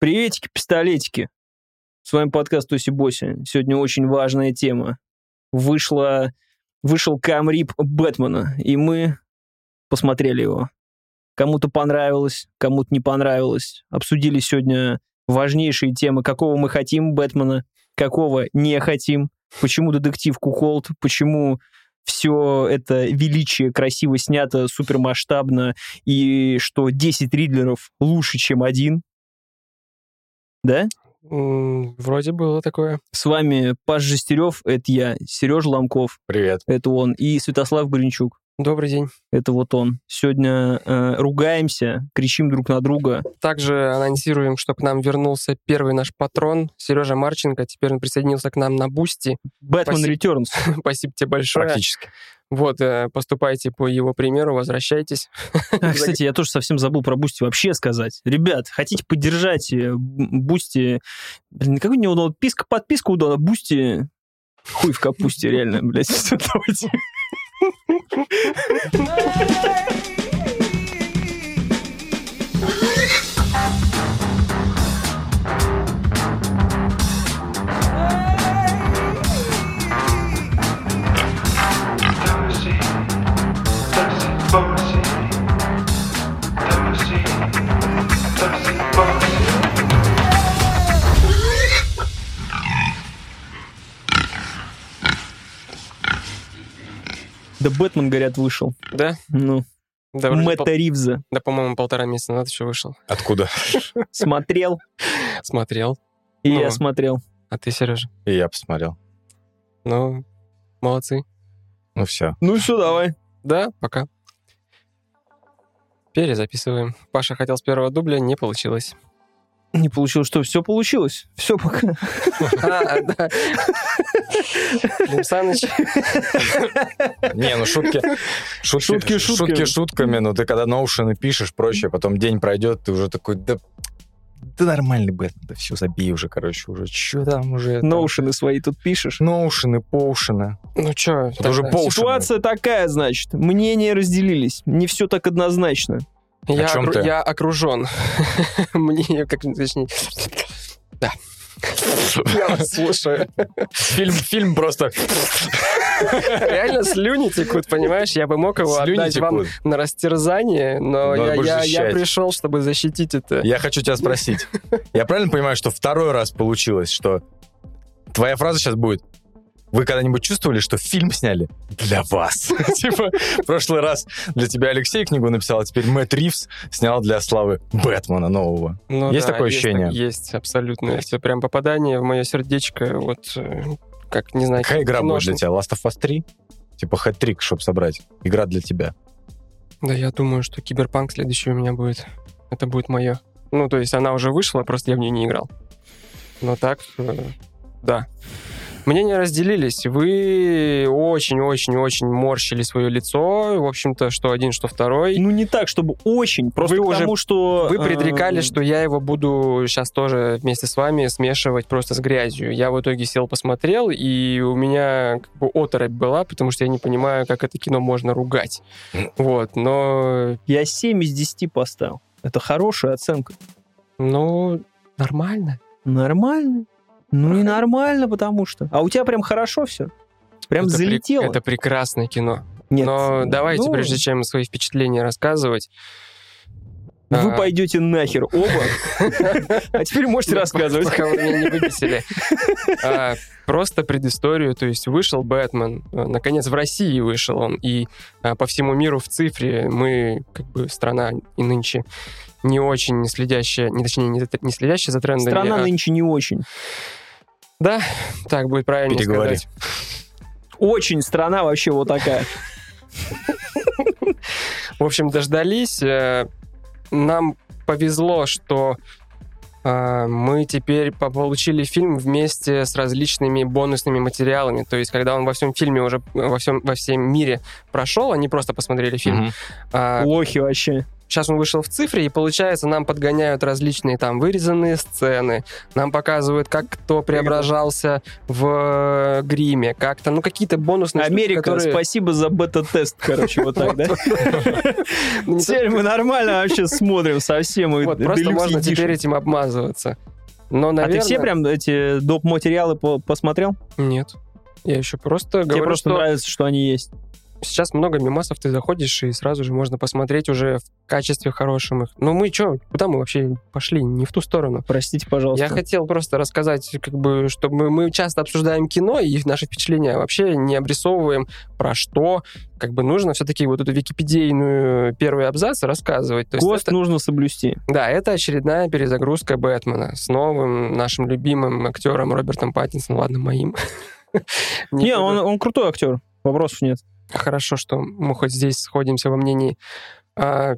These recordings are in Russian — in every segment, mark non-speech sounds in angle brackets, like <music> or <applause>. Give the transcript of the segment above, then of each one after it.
Приветики, пистолетики. С вами подкаст Тоси Боси. Сегодня очень важная тема. Вышла, вышел камрип Бэтмена, и мы посмотрели его. Кому-то понравилось, кому-то не понравилось. Обсудили сегодня важнейшие темы, какого мы хотим Бэтмена, какого не хотим, почему детектив Куколд, почему все это величие красиво снято, супермасштабно, и что 10 Риддлеров лучше, чем один. Да? Вроде было такое. С вами Паш Жестерев, это я, Сережа Ломков, Привет. это он, и Святослав Гринчук, Добрый день. это вот он. Сегодня э, ругаемся, кричим друг на друга. Также анонсируем, что к нам вернулся первый наш патрон, Сережа Марченко. Теперь он присоединился к нам на Boosty. Batman Returns. <laughs> Спасибо тебе большое. Практически. Вот, э, поступайте по его примеру, возвращайтесь. <laughs> А, кстати, я тоже совсем забыл про Boosty вообще сказать. Ребят, хотите поддержать э, Boosty? Блин, какой у него ну, подписка, подписка удобна. Boosty хуй в капусте, реально, блядь. <laughs> Давайте. <laughs> Да Бэтмен, говорят, вышел. Да? Ну, Да, Мэтта пол- Ривза. да, по-моему, полтора месяца назад еще вышел. Откуда? Смотрел, Смотрел. и Ну. я смотрел. А ты, Сережа? И я посмотрел. Ну, молодцы. Ну все. Ну все, давай. Да, пока. Перезаписываем. Паша хотел с первого дубля, не получилось. Не получилось, что все получилось. Все пока. А, да. Клим Саныч, Не, ну шутки... Шутки Шутки, шутками. шутки шутками, но ты когда ноушены пишешь, прочее, потом день пройдет, ты уже такой, да... Да нормальный Бэтмен, да все, забей уже, короче, уже. Че там уже? там? Ноушены свои тут пишешь. Ноушены, поушены. ну чё? Это уже пол- Ситуация такая, значит. Мнения разделились. Не все так однозначно. Я, О чем окру- ты? я окружен. <laughs> Мне, как точнее... Да. Я вас слушаю. Фильм, фильм просто... Реально слюни текут, понимаешь? Я бы мог его Слюни отдать вам текут. на растерзание, но Надо я, я, я пришел, чтобы защитить это. Я хочу тебя спросить. Я правильно понимаю, что второй раз получилось, что твоя фраза сейчас будет вы когда-нибудь чувствовали, что фильм сняли для вас? <laughs> Типа, в прошлый раз для тебя Алексей книгу написал, а теперь Мэтт Ривз снял для Славы Бэтмена нового. Ну Есть такое ощущение? Есть, абсолютно. Это прям попадание в мое сердечко. Вот, э, как, не знаю... Какая игра будет для тебя? Last of Us 3? Типа хэт-трик, чтобы собрать. Игра для тебя. Да, я думаю, что Киберпанк следующий у меня будет. Это будет мое. Ну, то есть она уже вышла, просто я в нее не играл. Но так, э, да. Мнения разделились. Вы очень-очень-очень морщили свое лицо. В общем-то, что один, что второй. Ну, не так, чтобы очень. Просто Вы уже- потому, что... Вы э, предрекали, что я его буду сейчас тоже вместе с вами смешивать просто с грязью. Я в итоге сел, посмотрел, и у меня как бы оторопь была, потому что я не понимаю, как это кино можно ругать. Вот, но, Я 7 из 10 поставил. Это хорошая оценка. ну, нормально. Нормально. Ну и нормально, потому что. А у тебя прям хорошо все. Прям Это при- залетело. Это прекрасное кино. Нет. Но давайте, ну, прежде чем свои впечатления рассказывать, Вы а, пойдете нахер оба. А теперь можете рассказывать. Пока вы меня не выбесили. А, Просто предысторию, то есть вышел Бэтмен, э, наконец в России вышел он, и а, по всему миру в цифре мы, как бы, страна и нынче не очень следящая, не точнее, не, следящая за трендами. Страна а- нынче не очень. Да, так будет правильно Переговори. сказать. Очень страна вообще вот такая. В общем, дождались. э, Нам повезло, что а, мы теперь по- получили фильм вместе с различными бонусными материалами. То есть, когда он во всем фильме уже во всем во всем мире прошел, они просто посмотрели фильм. Мгм. а, Лохи вообще. Сейчас он вышел в цифре, и получается, нам подгоняют различные там вырезанные сцены, нам показывают, как кто преображался в гриме, как-то, ну, какие-то бонусные штуки, Америка, которые- спасибо за бета-тест, короче, вот так, да? Ну, Теперь мы нормально вообще смотрим совсем. просто можно теперь этим обмазываться. Но, А наверное... ты все прям эти доп. материалы по- посмотрел? Нет. Я еще просто Тебе говорю, просто что нравится, что они есть. Сейчас много мемасов, ты заходишь, и сразу же можно посмотреть уже в качестве хорошем их. Ну мы что, куда мы вообще пошли? Не в ту сторону. Простите, пожалуйста. Я хотел просто рассказать, как бы, чтобы мы часто обсуждаем кино и наши впечатления вообще не обрисовываем про что. Как бы нужно все-таки вот эту википедийную первый абзац рассказывать. То ГОСТ это- нужно соблюсти. Да, это очередная перезагрузка Бэтмена с новым нашим любимым актером Робертом Паттинсоном, ладно, моим. <laughs> Не, он, он крутой актер. Вопросов нет. Хорошо, что мы хоть здесь сходимся во мнении. А,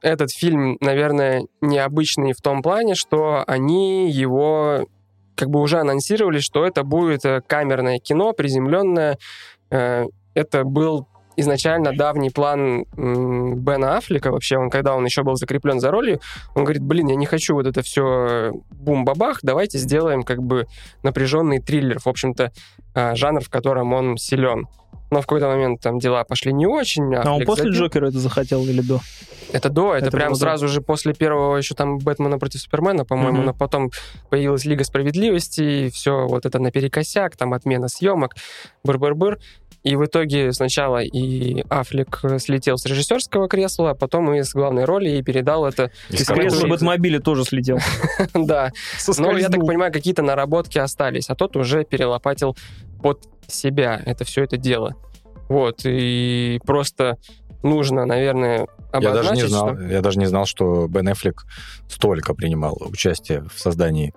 Этот фильм, наверное, необычный в том плане, что они его как бы уже анонсировали, что это будет э, камерное кино, приземленное. Э, Это был изначально давний план Бена Аффлека, вообще, он, когда он еще был закреплен за ролью, он говорит, блин, я не хочу вот это все бум-бабах, давайте сделаем как бы напряженный триллер, в общем-то, жанр, в котором он силен. Но в какой-то момент там дела пошли не очень. А он Аффлек после забил. Джокера это захотел или до? Это до, это, Это прям было до. сразу же после первого еще там Бэтмена против Супермена, по-моему, Мгм. но потом появилась Лига Справедливости, и все вот это наперекосяк, там отмена съемок, быр-быр-быр. И в итоге сначала и Аффлек слетел с режиссерского кресла, а потом и с главной роли, и передал это, Из Скорее, Бэтмобиля тоже слетел. <laughs> да. Но, я так понимаю, какие-то наработки остались, а тот уже перелопатил под себя это все это дело. Вот, и просто нужно, наверное, Я даже, не обозначить, знал, что- я даже не знал, что Бен Эффлек столько принимал участие в создании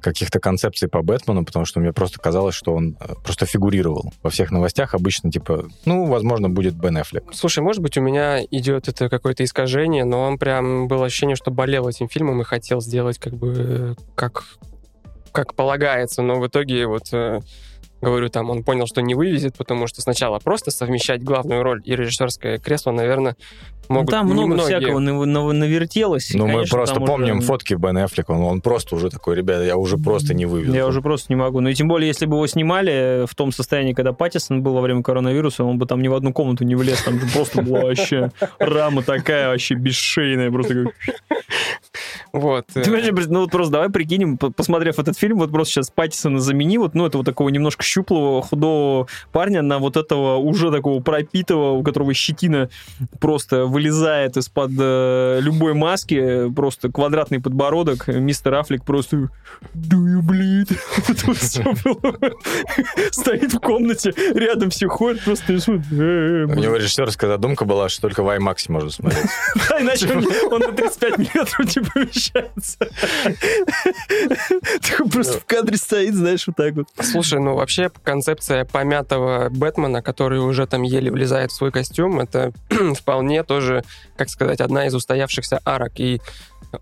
каких-то концепций по Бэтмену, потому что мне просто казалось, что он э, просто фигурировал во всех новостях обычно, типа, ну, возможно, будет Бен Эффлек. Слушай, может быть, у меня идет это какое-то искажение, но он прям было ощущение, что болел этим фильмом и хотел сделать как бы как, как полагается, но в итоге вот э, говорю, там он понял, что не вывезет, потому что сначала просто совмещать главную роль и режиссерское кресло, наверное, Ну, могут там много немногие. всякого нав- нав- навертелось. Ну, мы просто там уже- помним фотки Бена Эффлека, он, он просто уже такой, ребята, я уже просто не вывезу. Я уже просто не могу. Ну и тем более, если бы его снимали в том состоянии, когда Паттисон был во время коронавируса, он бы там ни в одну комнату не влез. Там просто была вообще рама такая, вообще бесшейная. Просто как... Вот. э, Ты ну вот просто давай прикинем, по- посмотрев этот фильм, вот просто сейчас Паттисона замени, вот, ну, этого такого немножко щуплого, худого парня на вот этого уже такого пропитого, у которого щетина просто вылезает из-под э, любой маски, просто квадратный подбородок, мистер Аффлек просто do you bleed? Стоит в комнате, рядом все ходят, просто «Э, э, У него режиссерская задумка была, что только в IMAX можно смотреть. <laughs> да, иначе он, на 35 миллиметров не Такой просто в кадре стоит, знаешь, вот так вот. Слушай, ну вообще концепция помятого Бэтмена, который уже там еле влезает в свой костюм, это <clears throat> вполне тоже, как сказать, одна из устоявшихся арок. И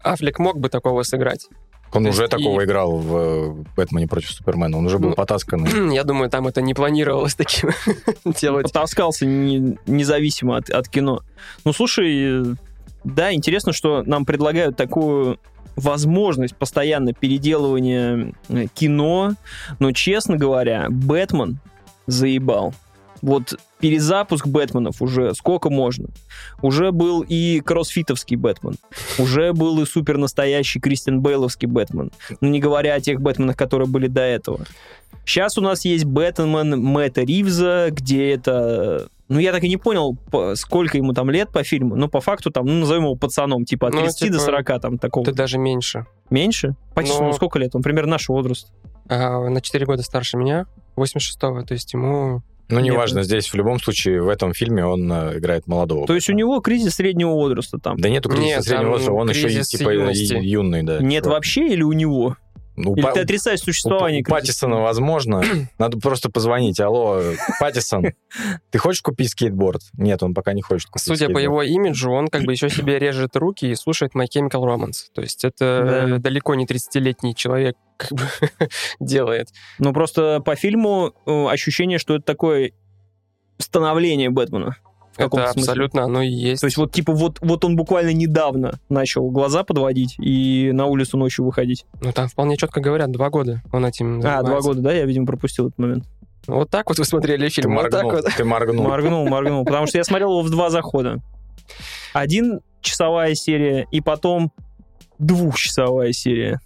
Аффлек мог бы такого сыграть. Он То уже есть такого и- играл в э, «Бэтмене против Супермена». Он уже был Ну, потасканный. <clears throat> Я думаю, там это не планировалось таким <laughs> делать. Потаскался не- независимо от, от кино. Ну, слушай, да, интересно, что нам предлагают такую возможность постоянно переделывания э, кино, но, честно говоря, Бэтмен заебал. Вот перезапуск Бэтменов уже сколько можно. Уже был и кроссфитовский Бэтмен, уже был и супер настоящий Кристиан Бейловский Бэтмен, ну не говоря о тех Бэтменах, которые были до этого. Сейчас у нас есть Бэтмен Мэтта Ривза, где это... Ну, я так и не понял, по- сколько ему там лет по фильму, но по факту там, ну, назовем его пацаном, типа от Ну, 30 до типа, 40 там такого. Это даже меньше. Меньше? Паттисону Но- сколько лет? Он примерно нашего возраста. А, на 4 года старше меня, 86-го, то есть ему... Ну, Нет, неважно, ну- здесь в любом случае в этом фильме он э, играет молодого. То есть у него кризис среднего возраста там. Да нету кризиса Нет, среднего возраста, он еще и типа и- юности. и юный, да. Нет чувак. вообще или у него? Ну, Или па- ты отрицаешь у, существование у кризиса? Паттисона возможно. <clears throat> Надо просто позвонить. Алло, Паттисон, ты хочешь купить скейтборд? Нет, он пока не хочет купить Судя по скейтборд. его имиджу, он как бы еще себе режет руки и слушает My Chemical Romance. То есть это Да. э, далеко не 30-летний человек <laughs> как бы делает. Ну, просто по фильму э, ощущение, что это такое становление Бэтмена. В каком Это смысле? абсолютно оно и есть. То есть вот типа вот, вот он буквально недавно начал глаза подводить и на улицу ночью выходить. Ну, там вполне четко говорят, два года он этим А, два занимается. года, да? Я, видимо, пропустил этот момент. Вот так вот вы смотрели Ты фильм, вот так моргнул, вот. ты моргнул. Моргнул, моргнул. Потому что я смотрел его в два захода. Один часовая серия, и потом двухчасовая серия.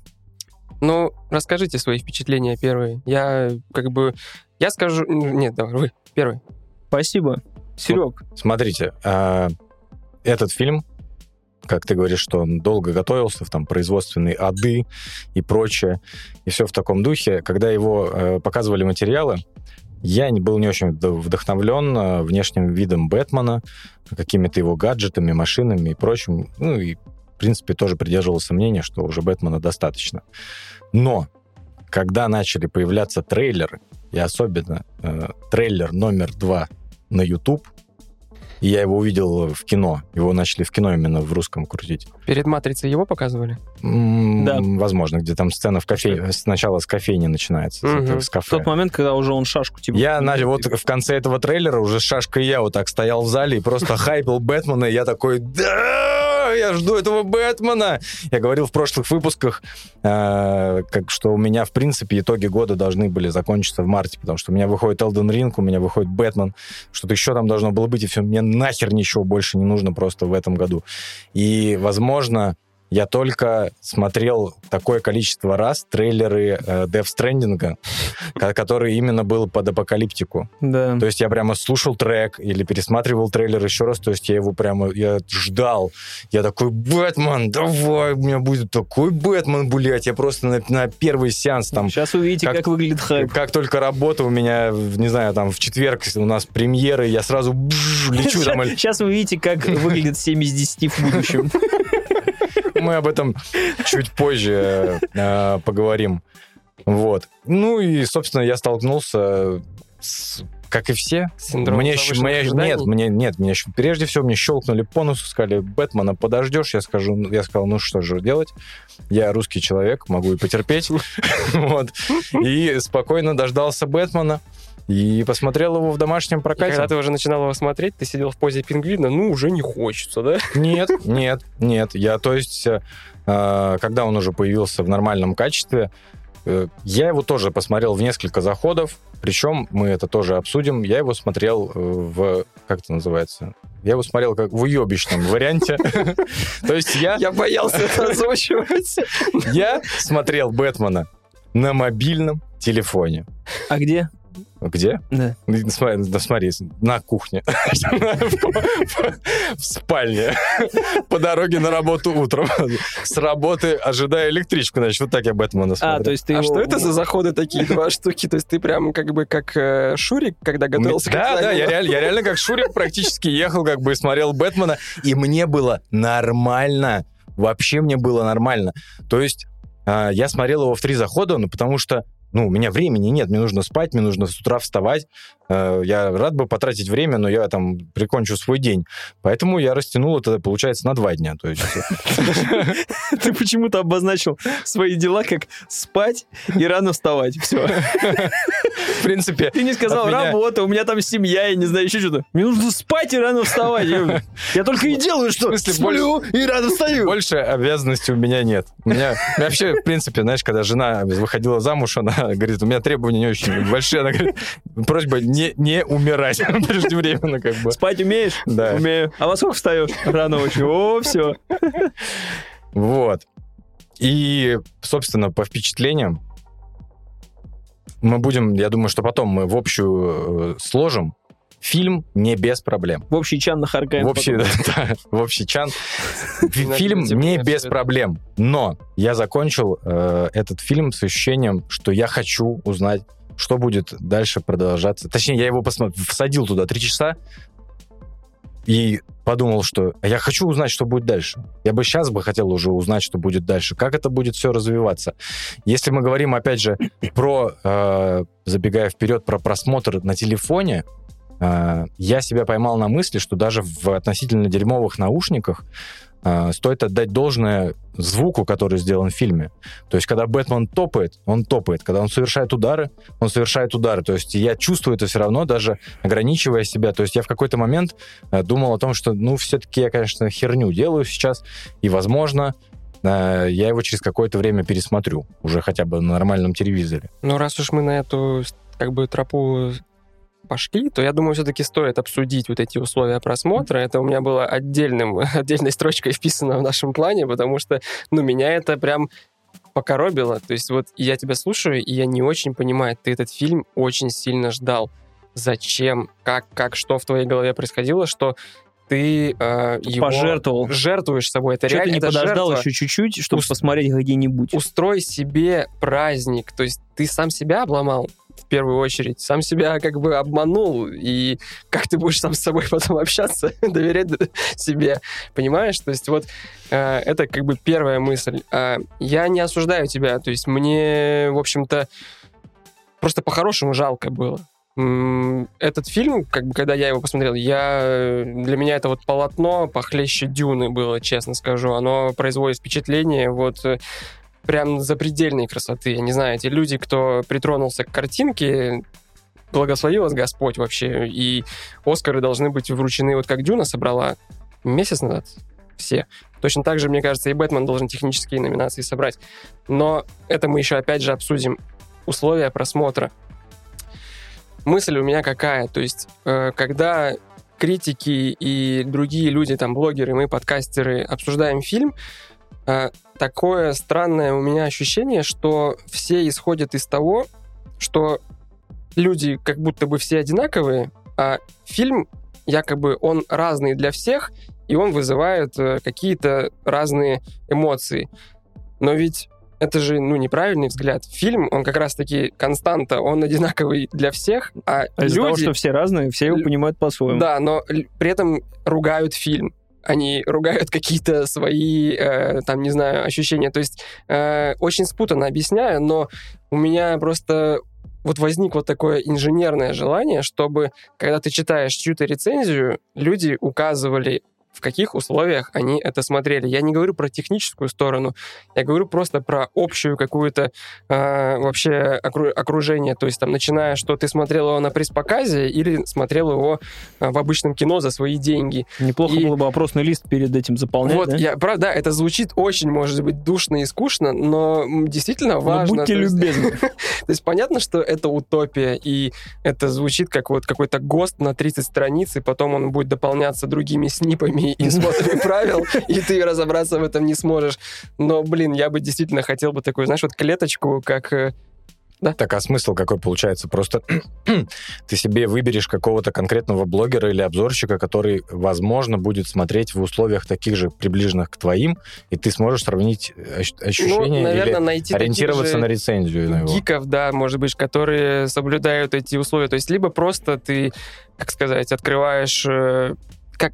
Ну, расскажите свои впечатления первые. Я как бы... Я скажу... Нет, давай, вы первый. Спасибо. Серег, Смотрите, а, этот фильм, как ты говоришь, что он долго готовился, там производственные ады и прочее, и все в таком духе. Когда его э, показывали материалы, я не был не очень вд- вдохновлен э, внешним видом Бэтмена, какими-то его гаджетами, машинами и прочим. Ну и, в принципе, тоже придерживался мнения, что уже Бэтмена достаточно. Но когда начали появляться трейлеры, и особенно э, трейлер номер два на YouTube, и я его увидел в кино. Его начали в кино именно в русском крутить. Перед «Матрицей» его показывали? М, Да. Возможно, где там сцена в кофе... Сначала с кофейни начинается, с Мгм. этого- с в кафе. тот момент, когда уже он шашку типа... Я на- вот в конце этого трейлера уже с шашкой я вот так стоял в зале и просто <laughs> хайпил Бэтмена, и я такой, да, я жду этого Бэтмена. Я говорил в прошлых выпусках, э, как, что у меня, в принципе, итоги года должны были закончиться в марте, потому что у меня выходит Elden Ring, у меня выходит Бэтмен, что-то еще там должно было быть, и все, мне нахер ничего больше не нужно просто в этом году. И, возможно, я только смотрел такое количество раз трейлеры э, Death Stranding, ко- который именно был под апокалиптику. Да. То есть я прямо слушал трек или пересматривал трейлер еще раз, то есть я его прямо, я ждал. Я такой, Бэтмен, давай, у меня будет такой Бэтмен, блядь. Я просто на, на первый сеанс там Сейчас увидите, как- как, выглядит хайп. как только работа у меня, не знаю, там в четверг у нас премьеры, я сразу бжж, лечу там. Сейчас вы увидите, как выглядит 7 из 10 в будущем. <laughs> Мы об этом чуть позже э, поговорим. Вот. Ну и, собственно, я столкнулся с как и все. Синдром мне, мне- нет, мне, нет, мне щ- прежде всего мне щелкнули по носу, сказали, Бэтмена подождешь, я скажу, ну, я сказал, ну что же делать, я русский человек, могу и потерпеть, <laughs> вот, и спокойно дождался Бэтмена и посмотрел его в домашнем И прокате. когда ты уже начинал его смотреть, ты сидел в позе пингвина, ну, уже не хочется, да? Нет, нет, нет. Я, то есть, э, э, когда он уже появился в нормальном качестве, э, я его тоже посмотрел в несколько заходов, причем мы это тоже обсудим. Я его смотрел в... Как это называется? Я его смотрел как в уебищном варианте. <laughs> То есть я, Я боялся <laughs> это озвучивать. я смотрел Бэтмена на мобильном телефоне. А где? Где? Да. Ну, Смотри, да смотри, на кухне. <laughs> В спальне. По дороге на работу утром. С работы ожидая электричку. Значит, вот так я Бэтмена А, смотрел. то есть ты А что это за заходы такие, два <laughs> штуки? То есть ты прям как бы как э, Шурик, когда готовился к Да, да, я реально, я реально как Шурик практически ехал, как бы и смотрел Бэтмена, и мне было нормально. Вообще мне было нормально. То есть а, я смотрел его в три захода, ну, потому что ну, у меня времени нет, мне нужно спать, мне нужно с утра вставать. Э, Я рад бы потратить время, но я там прикончу свой день. Поэтому я растянул это, получается, на два дня. <laughs> Ты почему-то обозначил свои дела как спать и рано вставать. Все. в принципе, Ты не сказал работа, у меня там семья, я не знаю, еще что-то. Мне нужно спать и рано вставать. Я, только и делаю, что сплю и рано встаю. больше обязанностей у меня нет. У меня вообще, в принципе, знаешь, когда жена выходила замуж, она <laughs> говорит, у меня требования не очень большие. Она говорит, просьба не, не умирать <laughs> преждевременно, как бы. Спать умеешь? Да. Умею. А во сколько встаешь? Рано очень. О, все. Вот. И, собственно, по впечатлениям, мы будем, я думаю, что потом мы в общую э, сложим. Фильм не без проблем. В общий чан нахаркаем. В общий, потом. <laughs> да, в общий чан. <laughs> Фильм не без проблем. Но я закончил э, этот фильм с ощущением, что я хочу узнать, что будет дальше продолжаться. Точнее, я его посмотрел, всадил туда три часа и подумал, что я хочу узнать, что будет дальше. Я бы сейчас бы хотел уже узнать, что будет дальше. Как это будет все развиваться. Если мы говорим, опять же, про, э, забегая вперед, про просмотр на телефоне, я себя поймал на мысли, что даже в относительно дерьмовых наушниках э, стоит отдать должное звуку, который сделан в фильме. То есть, когда Бэтмен топает, он топает. Когда он совершает удары, он совершает удары. То есть, я чувствую это все равно, даже ограничивая себя. То есть, я в какой-то момент э, думал о том, что, ну, все-таки я, конечно, херню делаю сейчас, и, возможно, э, я его через какое-то время пересмотрю, уже хотя бы на нормальном телевизоре. Ну, раз уж мы на эту как бы тропу пошли, то я думаю, все-таки стоит обсудить вот эти условия просмотра. Это у меня было отдельным, <laughs> отдельной строчкой вписано в нашем плане, потому что, ну, меня это прям покоробило. То есть вот я тебя слушаю, и я не очень понимаю, ты этот фильм очень сильно ждал. Зачем? Как, как, что в твоей голове происходило, что ты э, его Пожертвовал. жертвуешь собой. Это ты реально не это подождал жертва. еще чуть-чуть, чтобы Ус- посмотреть какие-нибудь? Устрой себе праздник. То есть ты сам себя обломал в первую очередь, сам себя как бы обманул, и как ты будешь сам с собой потом общаться, <laughs> доверять себе, понимаешь? То есть вот э, это как бы первая мысль. А, я не осуждаю тебя, то есть мне, в общем-то, просто по-хорошему жалко было. Этот фильм, как бы, когда я его посмотрел, я, э, для меня это вот полотно похлеще Дюны было, честно скажу. Оно производит впечатление вот э, прям запредельной красоты. Я не знаю, эти люди, кто притронулся к картинке, благослови вас Господь вообще. И Оскары должны быть вручены, вот как Дюна собрала месяц назад все. Точно так же, мне кажется, и Бэтмен должен технические номинации собрать. Но это мы еще опять же обсудим. Условия просмотра. Мысль у меня какая? То есть, э, когда критики и другие люди, там, блогеры, мы, подкастеры, обсуждаем фильм, такое странное у меня ощущение, что все исходят из того, что люди как будто бы все одинаковые, а фильм якобы он разный для всех, и он вызывает э, какие-то разные эмоции. Но ведь это же, ну, неправильный взгляд. Фильм, он как раз-таки константа, он одинаковый для всех, а А из-за того, люди... что все разные, все его понимают по-своему. Да, но при этом ругают фильм. Они ругают какие-то свои, э, там, не знаю, ощущения. То есть э, очень спутанно объясняю, но у меня просто вот возник вот такое инженерное желание, чтобы, когда ты читаешь чью-то рецензию, люди указывали, в каких условиях они это смотрели. Я не говорю про техническую сторону, я говорю просто про общую какую-то э, вообще окру- окружение. То есть там, начиная, что ты смотрел его на пресс-показе или смотрел его э, в обычном кино за свои деньги. Неплохо И- было бы опросный лист перед этим заполнять, вот, да? я, правда, это звучит очень, может быть, душно и скучно, но действительно Но важно. будьте То любезны. <laughs> то есть понятно, что это утопия, и это звучит как вот какой-то ГОСТ на 30 страниц, и потом он будет дополняться другими снипами и смотрами <laughs> правил, и ты разобраться в этом не сможешь. Но, блин, я бы действительно хотел бы такую, знаешь, вот клеточку, как... э, Так, а смысл какой получается? Просто <clears throat> ты себе выберешь какого-то конкретного блогера или обзорщика, который, возможно, будет смотреть в условиях таких же приближенных к твоим, и ты сможешь сравнить ощ- Ну, ощущения наверное, или найти ориентироваться на рецензию на его. гиков, да, может быть, которые соблюдают эти условия. То есть либо просто ты, как сказать, открываешь... э, как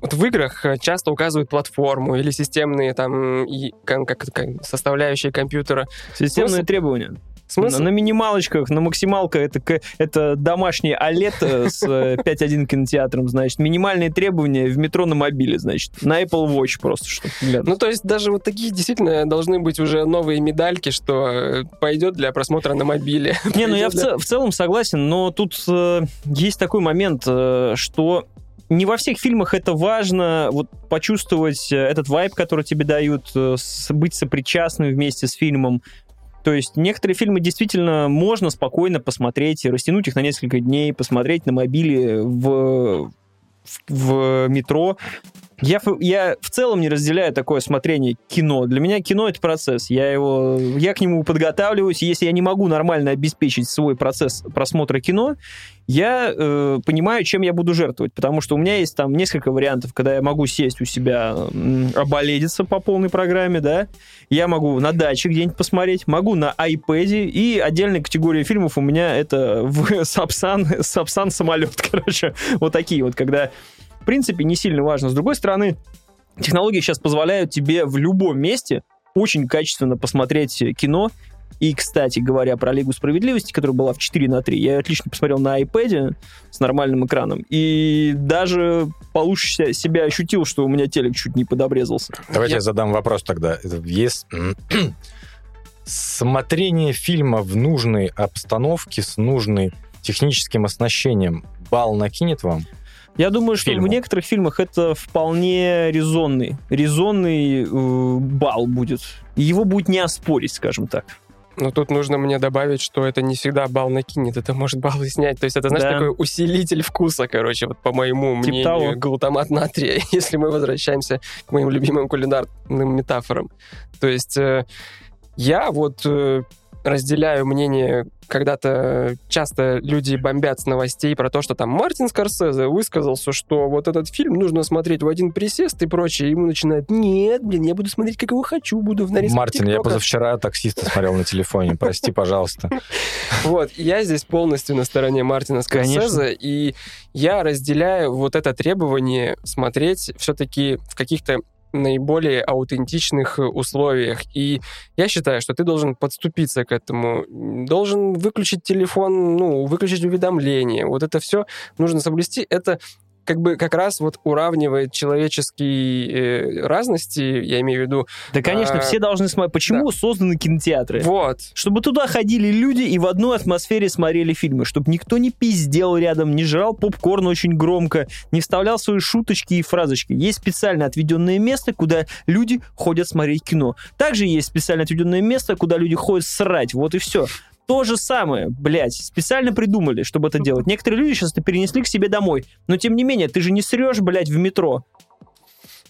вот в играх э, часто указывают платформу или системные там и, как, как составляющие компьютера. Системные Смысл- требования. Смысл? На, на минималочках, на максималках это, это домашний OLED э, с э, <laughs> 5.1 кинотеатром, значит. Минимальные требования в метро на мобиле, значит. На Apple Watch просто, чтобы глянуть. Ну, то есть даже вот такие действительно должны быть уже новые медальки, что э, пойдет для просмотра на мобиле. Не, ну я в, целом согласен, но тут э, есть такой момент, э, что не во всех фильмах это важно, вот почувствовать э, этот вайб, который тебе дают, э, быть сопричастным вместе с фильмом. То есть некоторые фильмы действительно можно спокойно посмотреть растянуть их на несколько дней, посмотреть на мобиле в, в, в метро. Я, я в целом не разделяю такое смотрение кино. Для меня кино — это процесс. Я, его, я к нему подготавливаюсь. Если я не могу нормально обеспечить свой процесс просмотра кино, я э, понимаю, чем я буду жертвовать. Потому что у меня есть там несколько вариантов, когда я могу сесть у себя, оболедиться по полной программе, да. Я могу на даче где-нибудь посмотреть, могу на iPad, и отдельная категория фильмов у меня это в <laughs> Сапсан, Сапсан самолет, <laughs> короче. Вот такие вот, когда принципе, не сильно важно. С другой стороны, технологии сейчас позволяют тебе в любом месте очень качественно посмотреть кино, И, кстати говоря, про Лигу Справедливости, которая была в 4 на 3, я отлично посмотрел на iPad с нормальным экраном. И даже получше себя ощутил, что у меня телек чуть не подобрезался. Давайте Я- я задам вопрос тогда. Есть смотрение фильма в нужной обстановке с нужной техническим оснащением балл накинет вам? Я думаю, что Фильму. в некоторых фильмах это вполне резонный, резонный э, балл будет. Его будет не оспорить, скажем так. Но тут нужно мне добавить, что это не всегда балл накинет, это может баллы снять. То есть это, знаешь, Да. такой усилитель вкуса, короче, вот по моему Типа мнению, того. глутамат натрия, <laughs> если мы возвращаемся к моим любимым кулинарным метафорам. То есть э, я вот э, разделяю мнение, когда-то часто люди бомбят с новостей про то, что там Мартин Скорсезе высказался, что вот этот фильм нужно смотреть в один присест и прочее. И ему начинают, нет, блин, я буду смотреть, как его хочу, буду в нарезке Мартин, я ТикТока». позавчера таксиста смотрел на телефоне. Прости, пожалуйста. <laughs> Вот, я здесь полностью на стороне Мартина Скорсезе, и я разделяю вот это требование смотреть все-таки в каких-то наиболее аутентичных э, условиях. И я считаю, что ты должен подступиться к этому, должен выключить телефон, ну, выключить уведомления. Вот это все нужно соблюсти. Это как бы как раз вот уравнивает человеческие э, разности, я имею в виду. Да, конечно, А, все должны смотреть. Почему созданы кинотеатры? Вот. Чтобы туда ходили люди и в одной атмосфере смотрели фильмы, чтобы никто не пиздел рядом, не жрал попкорн очень громко, не вставлял свои шуточки и фразочки. Есть специально отведенное место, куда люди ходят смотреть кино. Также есть специально отведенное место, куда люди ходят срать. Вот и все. То же самое, блядь, специально придумали, чтобы это делать. Некоторые люди сейчас это перенесли к себе домой. Но тем не менее, ты же не срешь, блядь, в метро.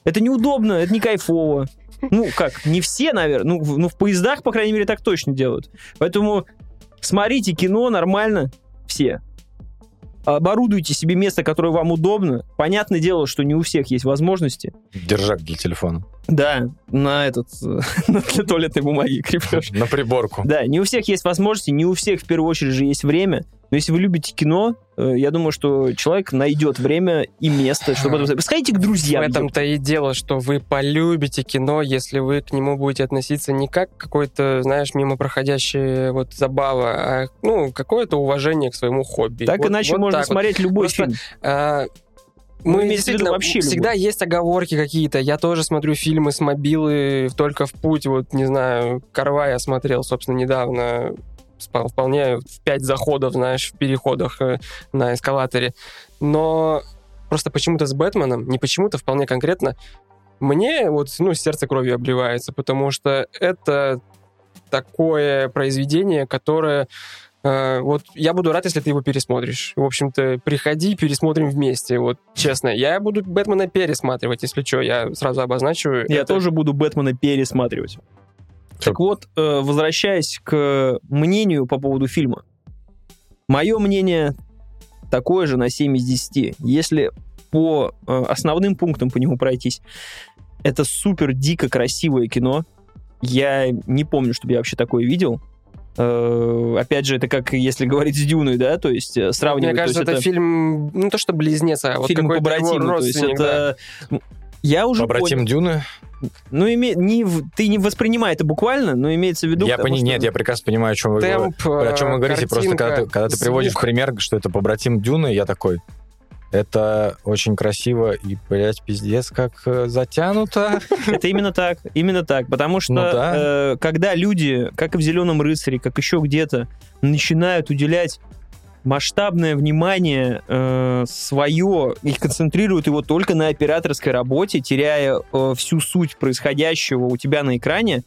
Это неудобно, это не кайфово. Ну, как, не все, наверное. Ну, в, ну, в поездах, по крайней мере, так точно делают. Поэтому смотрите кино нормально все. Оборудуйте себе место, которое вам удобно. Понятное дело, что не у всех есть возможности. Держак для телефона. Да, на этот, <laughs> на для туалетной бумаги крепеж. На приборку. Да, не у всех есть возможности, не у всех в первую очередь же есть время. Но если вы любите кино, э, я думаю, что человек найдет время и место, чтобы это. Сходите к друзьям. В этом-то и дело, что вы полюбите кино, если вы к нему будете относиться не как какой-то, знаешь, мимо проходящая вот забава, а ну, какое-то уважение к своему хобби. Так Вот- иначе вот можно так вот. смотреть любой Просто фильм. А, Ну, мы виду действительно вообще всегда есть оговорки какие-то. Я тоже смотрю фильмы с мобилы только в путь. Вот, не знаю, Карва я смотрел, собственно, недавно вполне в пять заходов, знаешь, в переходах э, на эскалаторе. Но просто почему-то с Бэтменом, не почему-то, вполне конкретно, мне вот, ну, сердце кровью обливается, потому что это такое произведение, которое э, вот я буду рад, если ты его пересмотришь. В общем-то, приходи, пересмотрим вместе. Вот честно, я буду Бэтмена пересматривать, если что, я сразу обозначу. Я это- тоже буду Бэтмена пересматривать. Так вот, э, возвращаясь к мнению по поводу фильма. Мое мнение такое же на 7 из 10. Если по э, основным пунктам по нему пройтись, это супер дико красивое кино. Я не помню, чтобы я вообще такое видел. Э, опять же, это как если говорить с Дюной, да, то есть сравнивать. Мне кажется, есть это, фильм, ну, то, что близнец, а вот фильм побратимы, то есть это... Я уже Побратим Дюны? Ну, име... не ты не воспринимай это буквально, но имеется в виду... Я потому пони... Нет, я прекрасно понимаю, о чем вы, говорите. Темп, о чем вы говорите. Просто когда ты, картинка, когда ты приводишь звук. пример, что это побратим Дюны, я такой... Это очень красиво и, блядь, пиздец, как э, затянуто. <laughs> Это именно так, именно так. Потому что Ну да. э, когда люди, как и в «Зеленом рыцаре», как еще где-то, начинают уделять масштабное внимание э, свое и концентрируют его только на операторской работе, теряя э, всю суть происходящего у тебя на экране,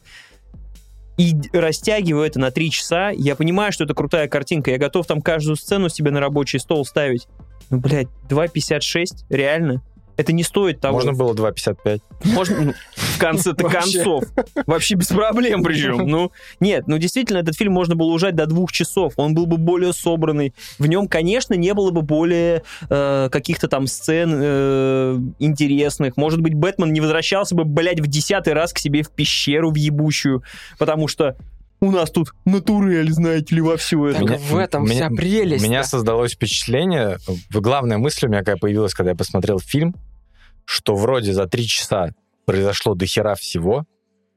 и растягиваю это на три часа, я понимаю, что это крутая картинка, я готов там каждую сцену себе на рабочий стол ставить. Ну, блядь, 2.56, реально? Это не стоит того. Можно было 2.55. Можно, ну, в конце-то <laughs> Вообще. концов. Вообще без проблем причем. Ну, нет, ну действительно, этот фильм можно было ужать до двух часов. Он был бы более собранный. В нем, конечно, не было бы более э, каких-то там сцен э, интересных. Может быть, Бэтмен не возвращался бы, блядь, в десятый раз к себе в пещеру в ебущую, потому что у нас тут натурель, знаете ли, во всю это. Так Меня- в этом меня- вся прелесть. У меня создалось впечатление, главная мысль у меня какая появилась, когда я посмотрел фильм, что вроде за три часа произошло до хера всего,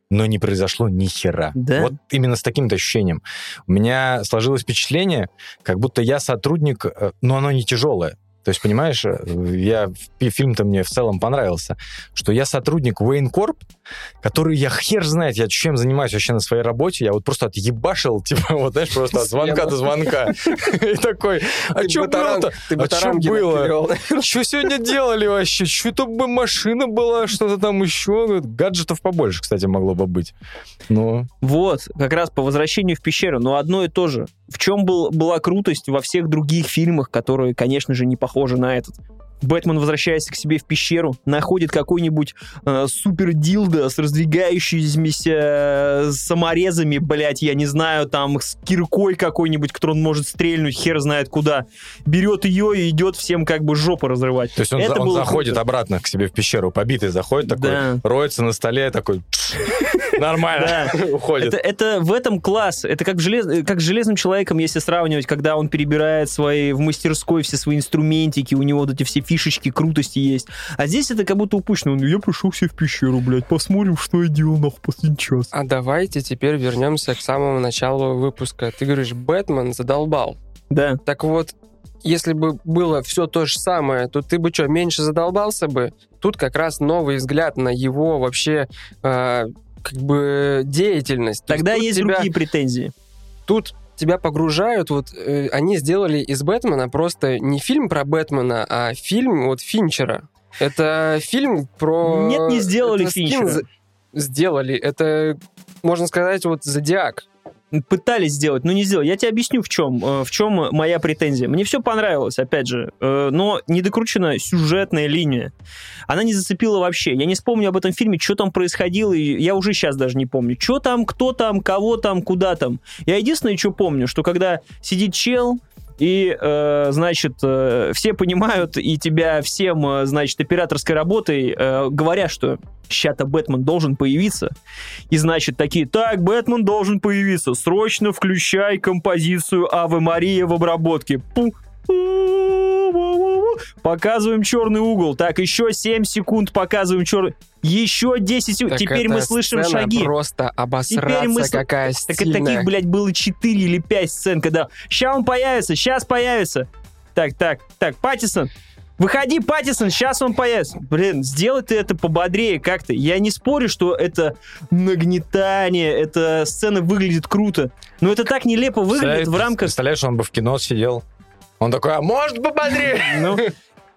но не произошло ни хера. Да? Вот именно с таким-то ощущением. У меня сложилось впечатление, как будто я сотрудник, э, но оно не тяжелое. То есть, понимаешь, э, я, фи- фильм-то мне в целом понравился, что я сотрудник Wayne Corp, который, я хер знает, я чем занимаюсь вообще на своей работе, я вот просто отъебашил, <laughs> типа, вот, знаешь, просто от звонка до звонка. <laughs> И такой, а что было-то? Ты А чё было? <laughs> Что сегодня делали вообще? Что-то бы машина была, что-то там еще. Гаджетов побольше, кстати, могло бы быть. Ну, Вот, как раз по возвращению в пещеру, но одно и то же. В чем был, была крутость во всех других фильмах, которые, конечно же, не похожи на этот? Бэтмен возвращается к себе в пещеру, находит какой-нибудь э, супер дилдо с раздвигающимися э, саморезами, блядь, я не знаю, там, с киркой какой-нибудь, которую он может стрельнуть, хер знает куда. Берет ее и идет всем как бы жопу разрывать. то есть он, Это он заходит круто. обратно к себе в пещеру, побитый заходит такой, Да. роется на столе, такой, <laughs> нормально, <laughs> уходит. Это, это в этом класс. Это как, желез- как с железным человеком, если сравнивать, когда он перебирает свои в мастерской все свои инструментики, у него вот эти все фишечки, крутости есть. А здесь это как будто упущено. Он, я пришел себе в пещеру, блядь, посмотрим, что я делал нахуй последний час. А давайте теперь вернемся к самому началу выпуска. Ты говоришь, Бэтмен задолбал. Да. Так вот, если бы было все то же самое, то ты бы что, меньше задолбался бы? Тут как раз новый взгляд на его вообще э, как бы деятельность. То Тогда тут есть тебя- другие претензии. Тут тебя погружают, вот э, они сделали из Бэтмена просто не фильм про Бэтмена, а фильм вот Финчера. Это фильм про... Нет, не сделали это Финчера. за- Сделали. Это, можно сказать, вот Зодиак. Пытались сделать, но не сделали. Я тебе объясню, в чем, э, в чем моя претензия. Мне все понравилось, опять же, э, но недокручена сюжетная линия. Она не зацепила вообще. Я не вспомню об этом фильме, что там происходило, и я уже сейчас даже не помню. Что там, кто там, кого там, куда там. Я единственное, что помню, что когда сидит чел, и, э, значит, э, все понимают, и тебя всем, э, значит, операторской работой э, говорят, что ща-то Бэтмен должен появиться. И, значит, такие, так, Бэтмен должен появиться, срочно включай композицию Аве Мария в обработке. Пу. Показываем черный угол. Так, еще 7 секунд показываем черный... Еще 10 секунд. Так Теперь мы слышим сцена шаги. просто обосраться, Теперь мы какая Так и стильная. таких, блядь, было 4 или 5 сцен, когда ща он появится, сейчас появится. Так, так, так, Паттисон, выходи, Паттисон, сейчас он появится. Блин, сделай ты это пободрее как-то. Я не спорю, что это нагнетание, эта сцена выглядит круто, но это так нелепо выглядит в рамках... Представляешь, он бы в кино сидел. Он такой, а может пободрее? <laughs> Ну,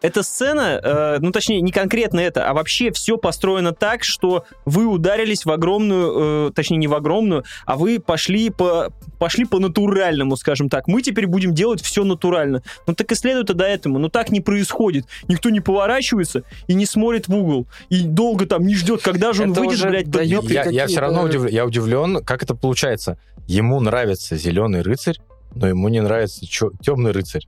эта сцена, э, ну точнее, не конкретно это, а вообще все построено так, что вы ударились в огромную, э, точнее не в огромную, а вы пошли по пошли по натуральному, скажем так. Мы теперь будем делать все натурально. Ну так и следует до этому. Но так не происходит. Никто не поворачивается и не смотрит в угол. И долго там не ждет, когда же он Это выйдет, уже блядь, победит. Я, я все равно удив- я удивлен, как это получается. Ему нравится зеленый рыцарь, но ему не нравится темный рыцарь.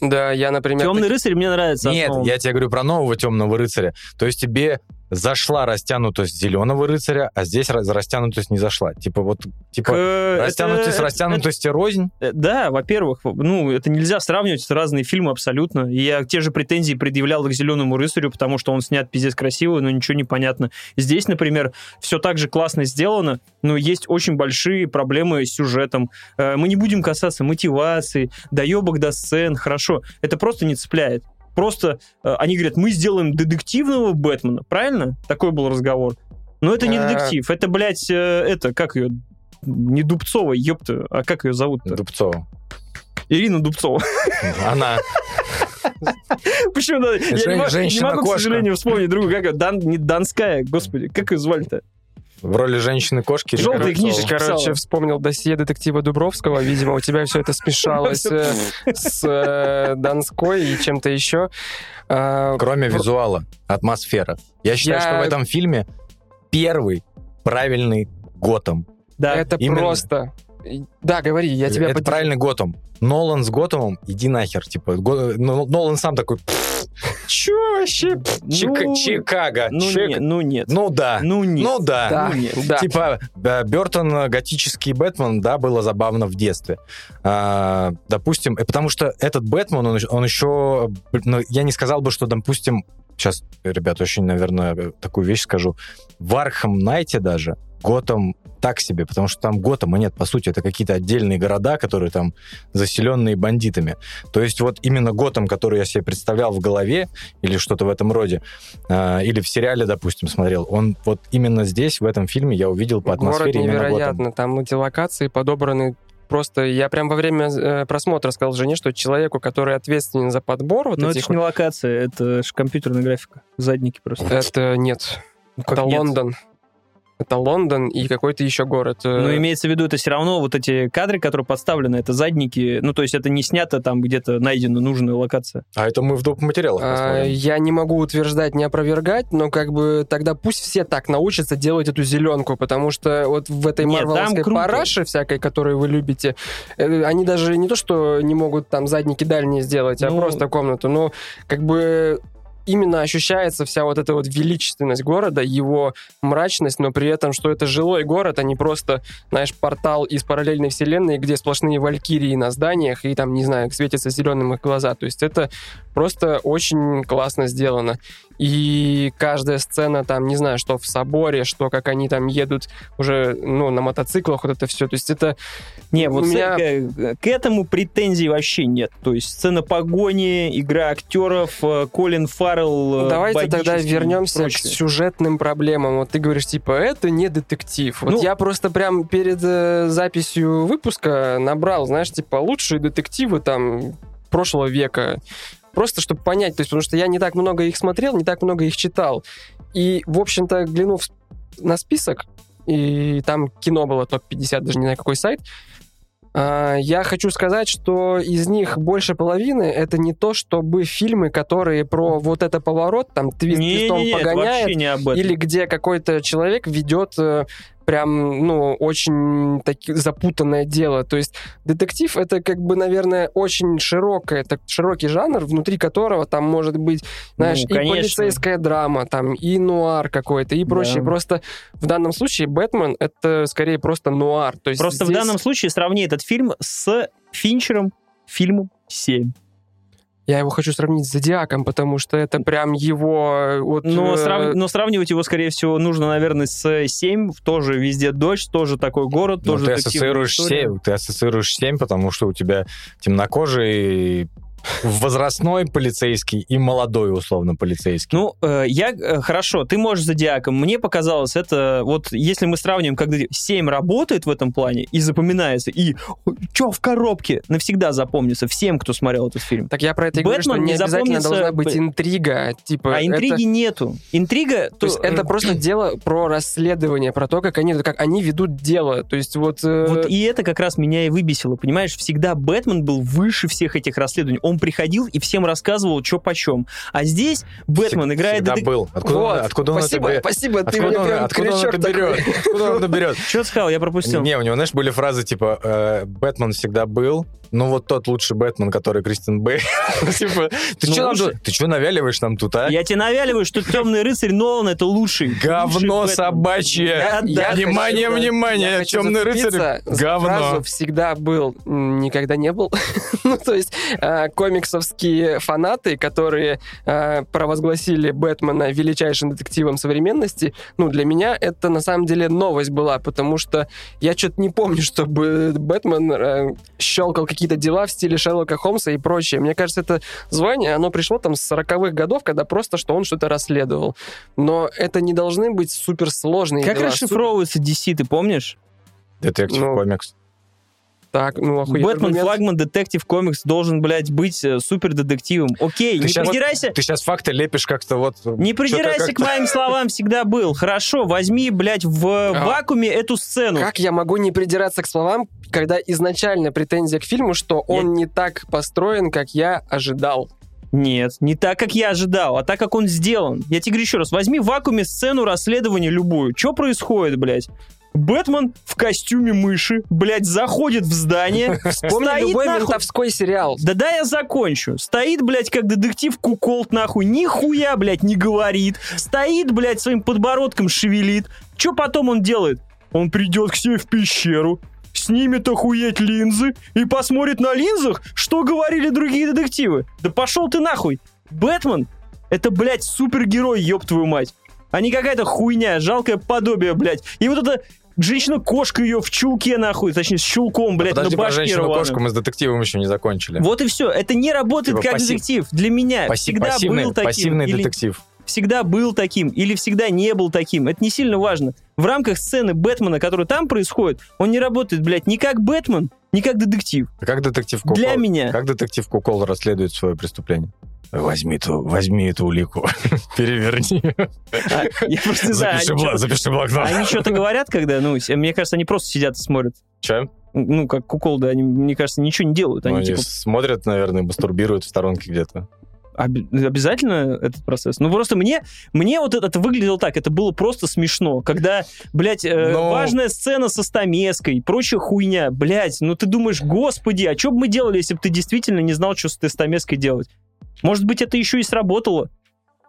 Да, я, например... Темный рыцарь мне нравится. Нет, основан. я тебе говорю про нового темного рыцаря. То есть тебе зашла растянутость зеленого рыцаря, а здесь растянутость не зашла. Типа вот, типа, Э, растянутость это- с растянутостью рознь. Э, Да, во-первых, ну, это нельзя сравнивать, это разные фильмы абсолютно. Я те же претензии предъявлял к «Зеленому рыцарю», потому что он снят пиздец красиво, но ничего не понятно. Здесь, например, все так же классно сделано, но есть очень большие проблемы с сюжетом. Э, Мы не будем касаться мотивации, доебок до сцен, хорошо. Это просто не цепляет. Просто э, они говорят, мы сделаем детективного Бэтмена, правильно? Такой был разговор. Но это не А. детектив, это, блядь, э, это, как ее, не Дубцова, ёпта, а как ее зовут-то? Дубцова. Ирина Дубцова. Она. <laughs> Почему? Я не могу- к сожалению, вспомнить другую. Как не Донская, господи, как ее звали-то? В роли женщины-кошки. Желтые книжечки. Короче, писала. вспомнил досье детектива Дубровского. Видимо, у тебя все это смешалось э, <laughs> с э, Донской и чем-то еще. А, Кроме визуала, атмосфера. Я считаю, что в этом фильме первый правильный Готэм. Да. Это именно. просто... Да, говори, я тебя Это правильный Готэм. Нолан с Готэмом, иди нахер. Типа, Го- Нолан сам такой, «Пф, чё вообще? Чика- Ну, Чикаго. Ну, Чик- нет, ну нет. Ну да. Ну нет. Ну да. Да, ну, нет. да. Типа, Бертон э, готический Бэтмен, да, было забавно в детстве. А, допустим, э, потому что этот Бэтмен, он, он еще... ну, я не сказал бы, что, допустим, сейчас, ребят, очень, наверное, такую вещь скажу. В Arkham Knight е даже Готэм так себе, потому что там Готэма нет, по сути, это какие-то отдельные города, которые там заселенные бандитами. То есть вот именно Готэм, который я себе представлял в голове, или что-то в этом роде, э, или в сериале, допустим, смотрел, он вот именно здесь, в этом фильме, я увидел по Город атмосфере Готэм. невероятно. Там эти локации подобраны просто... Я прям во время э, просмотра сказал жене, что человеку, который ответственен за подбор вот Но это этих ж не локация, это ж компьютерная графика. Задники просто. вот- Это нет. Ну, это нет? Лондон. Это Лондон и какой-то еще город. э, Но имеется в виду, это все равно вот эти кадры, которые подставлены, это задники, ну, то есть это не снято там где-то найдена нужная локация. А это мы в доп. материалах А. Я не могу утверждать, не опровергать, но как бы тогда пусть все так научатся делать эту зеленку, потому что вот в этой Нет, марвеловской параше всякой, которую вы любите, э, они даже не то, что не могут там задники дальние сделать, а Ну- просто комнату, но как бы именно ощущается вся вот эта вот величественность города, его мрачность, но при этом, что это жилой город, а не просто, знаешь, портал из параллельной вселенной, где сплошные валькирии на зданиях, и там, не знаю, светятся зеленым их глаза. То есть это просто очень классно сделано. И каждая сцена там, не знаю, что в соборе, что как они там едут уже, ну, на мотоциклах, вот это все. То есть это Не, вот меня- к, к этому претензий вообще нет. То есть сцена погони, игра актеров, э, Колин Фаррелл, э, Давайте тогда вернемся к прочее. сюжетным проблемам. Вот ты говоришь, типа, это не детектив. Вот Ну- я просто прям перед э, записью выпуска набрал, знаешь, типа, лучшие детективы там прошлого века. Просто чтобы понять, то есть, потому что я не так много их смотрел, не так много их читал. И, в общем-то, глянув на список, и там кино было топ-50, даже не знаю, какой сайт, а, я хочу сказать, что из них больше половины это не то, чтобы фильмы, которые про вот это поворот, там твист твистом Не-не-не, это погоняет, не об этом. или где какой-то человек ведет э, прям, ну, очень таки, запутанное дело. То есть детектив это как бы, наверное, очень широкое, так, широкий жанр, внутри которого там может быть, знаешь, Ну, и полицейская драма, там, и нуар какой-то, и прочее. Да. Просто в данном случае Бэтмен это скорее просто нуар. То есть Просто в здесь- данном случае сравни этот фильм с Финчером фильмом 7. Я его хочу сравнить с Зодиаком, потому что это прям его... э, Вот, Но, э, срав- но сравнивать его, скорее всего, нужно, наверное, с 7. Тоже везде дождь, тоже такой город, Ну, тоже ты ассоциируешь история. 7, ты ассоциируешь 7, потому что у тебя темнокожий, возрастной полицейский и молодой, условно, полицейский. Ну, э, я... э, хорошо, ты можешь зодиаком. Мне показалось, это... Вот если мы сравним, когда 7 работает в этом плане и запоминается, и что в коробке, навсегда запомнится всем, кто смотрел этот фильм. Так я про это и говорю, что Бэтмен не не обязательно должна быть интрига. Типа, А это- интриги нету. Интрига... То есть это <clears throat> просто дело про расследование, про то, как они, как они ведут дело. То есть вот... э, Вот и это как раз меня и выбесило, понимаешь? Всегда Бэтмен был выше всех этих расследований. Он приходил и всем рассказывал, что почем. А здесь Бэтмен играет... Всегда детек- был. Откуда, вот, он, откуда он это спасибо, спасибо, ты Откуда он, откуда он это берет? Откуда он это берет? Что ты сказал? Я пропустил. Не, у него, знаешь, были фразы типа э, «Бэтмен всегда был», ну вот тот лучший Бэтмен, который Кристин Бэй. <laughs> Типа, ты Ну, что навяливаешь нам тут, а? Я тебе навяливаю, что темный рыцарь Нолан это лучший. Говно собачье! Внимание, внимание! Темный рыцарь говно. «всегда был», никогда не был. <laughs> ну, то есть э, комиксовские фанаты, которые э, провозгласили Бэтмена величайшим детективом современности, ну, для меня это на самом деле новость была, потому что я что-то не помню, чтобы Бэтмен э, щелкал какие-то дела в стиле Шерлока Холмса и прочее. Мне кажется, это звание, оно пришло там с 40-х годов, когда просто, что он что-то расследовал. Но это не должны быть суперсложные Как дела. расшифровывается DC, ты помнишь? Детектив Ну, комикс. Так, ну, охуенно. Бэтмен, флагман, детектив, комикс должен, блядь, быть э, супер детективом. Окей, Ты не щас- придирайся. Ты сейчас факты лепишь как-то вот... Не придирайся к моим словам, всегда был. Хорошо, возьми, блядь, в А. вакууме эту сцену. Как я могу не придираться к словам, когда изначально претензия к фильму, что он не так построен, как я ожидал? Нет, не так, как я ожидал, а так, как он сделан. Я тебе говорю еще раз, возьми в вакууме сцену расследования любую. Что происходит, блядь? Бэтмен в костюме мыши, блядь, заходит в здание, <laughs> Помню стоит любой нахуй- ментовской сериал. Да да я закончу. Стоит, блядь, как детектив Куколт, нахуй. Нихуя, блядь, не говорит. Стоит, блядь, своим подбородком шевелит. Что потом он делает? Он придет к себе в пещеру, снимет охуеть линзы и посмотрит на линзах, что говорили другие детективы. Да пошел ты нахуй. Бэтмен — это, блядь, супергерой, ёб твою мать. а не какая-то хуйня, жалкое подобие, блядь. И вот эта женщина-кошка ее в чулке, нахуй, точнее, с чулком, блядь, Подожди, на про башке женщину-кошку рваной. мы с детективом еще не закончили. Вот и все. Это не работает Типа как пассив- детектив. Для меня Пасси- всегда пассивный, был таким. пассивный или детектив. всегда был таким, или всегда не был таким. Это не сильно важно. В рамках сцены Бэтмена, которая там происходит, он не работает, блядь, ни как Бэтмен, ни как детектив. А Как детектив Кукол? Для меня. Как детектив Кукол расследует свое преступление? Возьми ту, возьми эту улику, <laughs> переверни. А, я просто Запиши, они бла- запиши блокнот. они что-то говорят, когда, ну, мне кажется, они просто сидят и смотрят. Че? Ну, как куколды, они, мне кажется, ничего не делают. Ну, Они, Они типа, смотрят, наверное, мастурбируют в сторонке где-то. Обязательно этот процесс. Ну, просто мне, мне вот это, это выглядело так, это было просто смешно, когда, блядь, э, Но- важная сцена со стамеской, прочая хуйня, блядь, ну ты думаешь, господи, а что бы мы делали, если бы ты действительно не знал, что с этой стамеской делать? Может быть, это еще и сработало?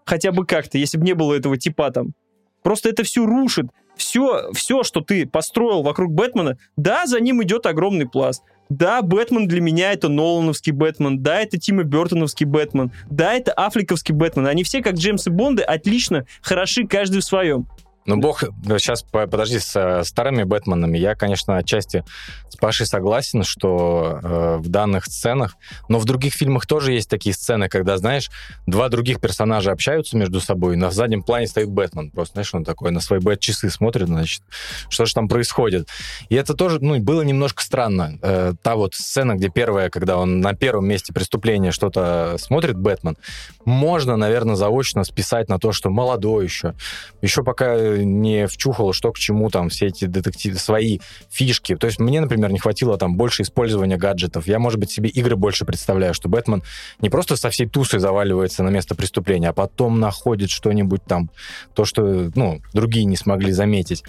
Хотя бы как-то, если бы не было этого типа там. Просто это все рушит. Все, все, что ты построил вокруг Бэтмена, да, за ним идет огромный пласт. Да, Бэтмен для меня это Нолановский Бэтмен, да, это Тима Бертоновский Бэтмен, да, это Аффлековский Бэтмен. Они все, как Джеймс и Бонды, отлично хороши каждый в своем. Ну, бог, сейчас подожди, с э, старыми Бэтменами я, конечно, отчасти с Пашей согласен, что э, в данных сценах, но в других фильмах тоже есть такие сцены, когда, знаешь, два других персонажа общаются между собой, и на заднем плане стоит Бэтмен, просто, знаешь, он такой на свои бэт-часы смотрит, значит, что же там происходит. И это тоже, ну, было немножко странно. Э, та вот сцена, где первая, когда он на первом месте преступления что-то смотрит, Бэтмен, можно, наверное, заочно списать на то, что молодой еще, еще пока не вчухал, что к чему там все эти детективы, свои фишки. То есть мне, например, не хватило там больше использования гаджетов. Я, может быть, себе игры больше представляю, что Бэтмен не просто со всей тусой заваливается на место преступления, а потом находит что-нибудь там, то, что, ну, другие не смогли заметить.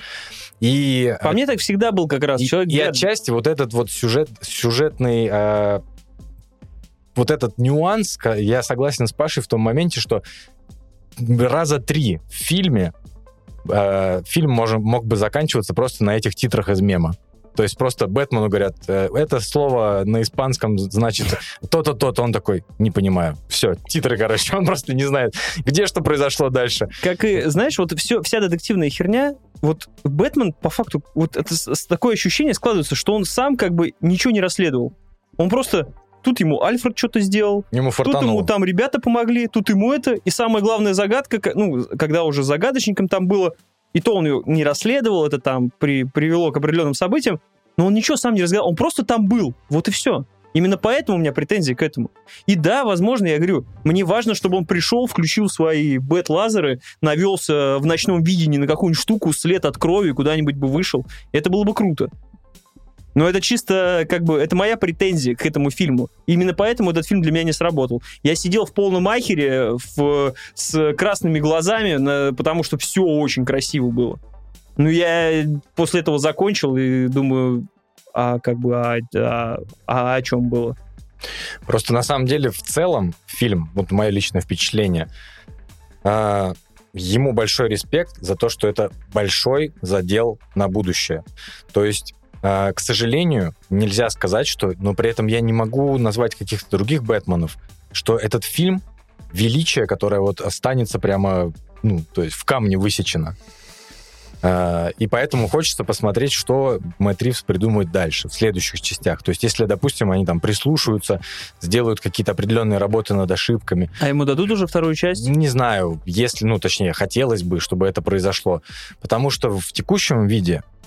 И По мне так всегда был как раз и, человек и отчасти вот этот вот сюжет, сюжетный э, вот этот нюанс, я согласен с Пашей в том моменте, что раза три в фильме э, фильм можем, мог бы заканчиваться просто на этих титрах из мема. То есть просто Бэтмену говорят, э, это слово на испанском значит то-то, то-то. Он такой, не понимаю. Все, титры, короче, <laughs> он просто не знает, где что произошло дальше. Как и, знаешь, вот все, вся детективная херня, вот Бэтмен, по факту, вот это такое ощущение складывается, что он сам как бы ничего не расследовал. Он просто... Тут ему Альфред что-то сделал, Ему Тут ему там ребята помогли, тут ему это. И самая главная загадка, ка- ну, когда уже загадочником там было, и то он ее не расследовал, это там при, привело к определенным событиям, но он ничего сам не разгадал, он просто там был, вот и все. Именно поэтому у меня претензии к этому. И да, возможно, я говорю, мне важно, чтобы он пришел, включил свои бет-лазеры, навелся в ночном видении на какую-нибудь штуку, след от крови, куда-нибудь бы вышел. Это было бы круто. Но это чисто, как бы, это моя претензия к этому фильму. Именно поэтому этот фильм для меня не сработал. Я сидел в полном ахере в, с красными глазами, на- потому что все очень красиво было. Ну, я после этого закончил и думаю, а как бы, а, а- а о чем было? Просто на самом деле в целом фильм, вот мое личное впечатление, а, ему большой респект за то, что это большой задел на будущее. То есть, к сожалению, нельзя сказать, что, но при этом я не могу назвать каких-то других Бэтменов, что этот фильм величие, которое вот останется прямо, ну, то есть в камне высечено. А, И поэтому хочется посмотреть, что Мэтт Ривз придумает дальше, в следующих частях. То есть, если, допустим, они там прислушаются, сделают какие-то определенные работы над ошибками. А ему дадут уже вторую часть? Не знаю, если, ну, точнее, хотелось бы, чтобы это произошло. Потому что в текущем виде а,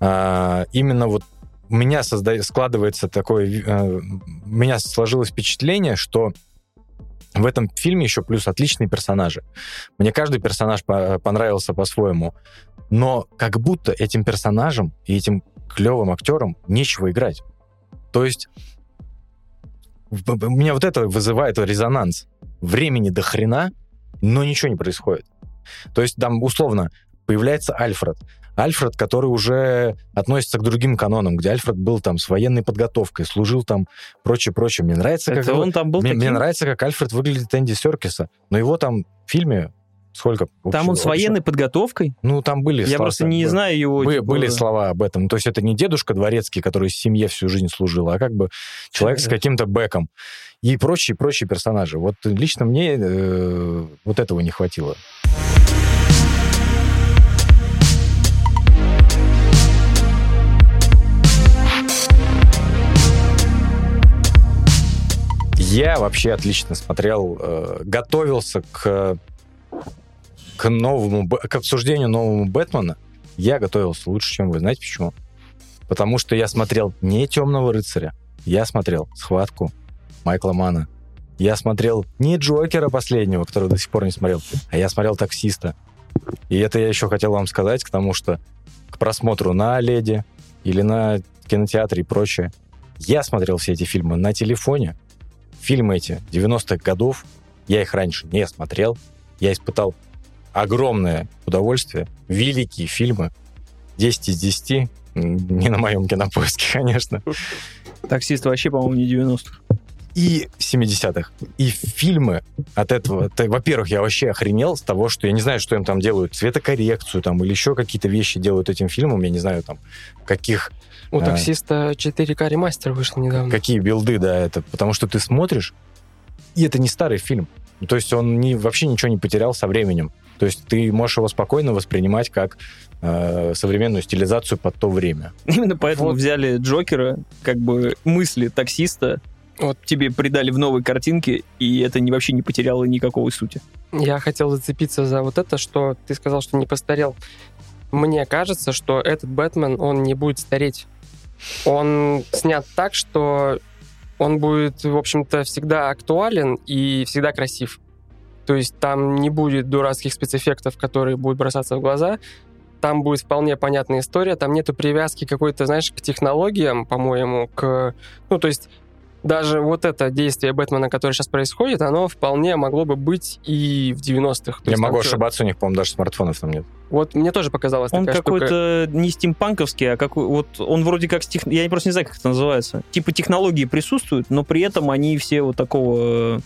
именно вот у меня созда- складывается такое... э, У меня сложилось впечатление, что в этом фильме еще плюс отличные персонажи. Мне каждый персонаж по- понравился по-своему. Но как будто этим персонажам и этим клевым актерам нечего играть. То есть меня вот это вызывает резонанс. Времени до хрена, но ничего не происходит. То есть там условно появляется Альфред. Альфред, который уже относится к другим канонам, где Альфред был там с военной подготовкой, служил там, прочее-прочее. Мне нравится, как его- он там был мне, мне таким? нравится, как Альфред выглядит Энди Серкиса, но его там в фильме сколько? Там он с общего- военной подготовкой? Ну, там были Я слова- просто не знаю его... Были, типа, были слова об этом. То есть это не дедушка дворецкий, который в семье всю жизнь служил, а как бы человек с Э. каким-то бэком. И прочие, прочие персонажи. Вот лично мне э, вот этого не хватило. Я вообще отлично смотрел, э, готовился к, к новому, к обсуждению нового Бэтмена. Я готовился лучше, чем вы. Знаете почему? Потому что я смотрел не «Темного рыцаря», я смотрел «Схватку» Майкла Мана. Я смотрел не Джокера последнего, которого до сих пор не смотрел, а я смотрел «Таксиста». И это я еще хотел вам сказать, к тому, что к просмотру на Леди или на кинотеатре и прочее, я смотрел все эти фильмы на телефоне. Фильмы эти 90-х годов, я их раньше не смотрел. Я испытал огромное удовольствие. Великие фильмы. 10 из 10. М, Не на моем кинопоиске, <laughs> конечно. Таксист вообще, по-моему, не 90-х. И 70-х. И фильмы от этого... это, Во-первых, я вообще охренел с того, что я не знаю, что им там делают. Цветокоррекцию там или еще какие-то вещи делают этим фильмом. Я не знаю, там, каких У А. таксиста 4К ремастер вышел недавно. какие билды, да, это. Потому что ты смотришь, и это не старый фильм. То есть он не, вообще ничего не потерял со временем. То есть ты можешь его спокойно воспринимать как э, современную стилизацию под то время. Именно поэтому Вот. взяли Джокера, как бы мысли таксиста, Вот. тебе придали в новой картинке, и это не, вообще не потеряло никакой сути. Я хотел зацепиться за вот это, что ты сказал, что не постарел. Мне кажется, что этот Бэтмен, он не будет стареть. Он снят так, что он будет, в общем-то, всегда актуален и всегда красив. То есть там не будет дурацких спецэффектов, которые будут бросаться в глаза. Там будет вполне понятная история. Там нету привязки какой-то, знаешь, к технологиям, по-моему, к... Ну, то есть даже вот это действие Бэтмена, которое сейчас происходит, оно вполне могло бы быть и в 90-х. То Я могу там чё- ошибаться, у них, по-моему, даже смартфонов там нет. Вот мне тоже показалось Он штука. какой-то не стимпанковский, а какой вот он вроде как тех- я просто не знаю, как это называется. Типа технологии присутствуют, но при этом они все вот такого э,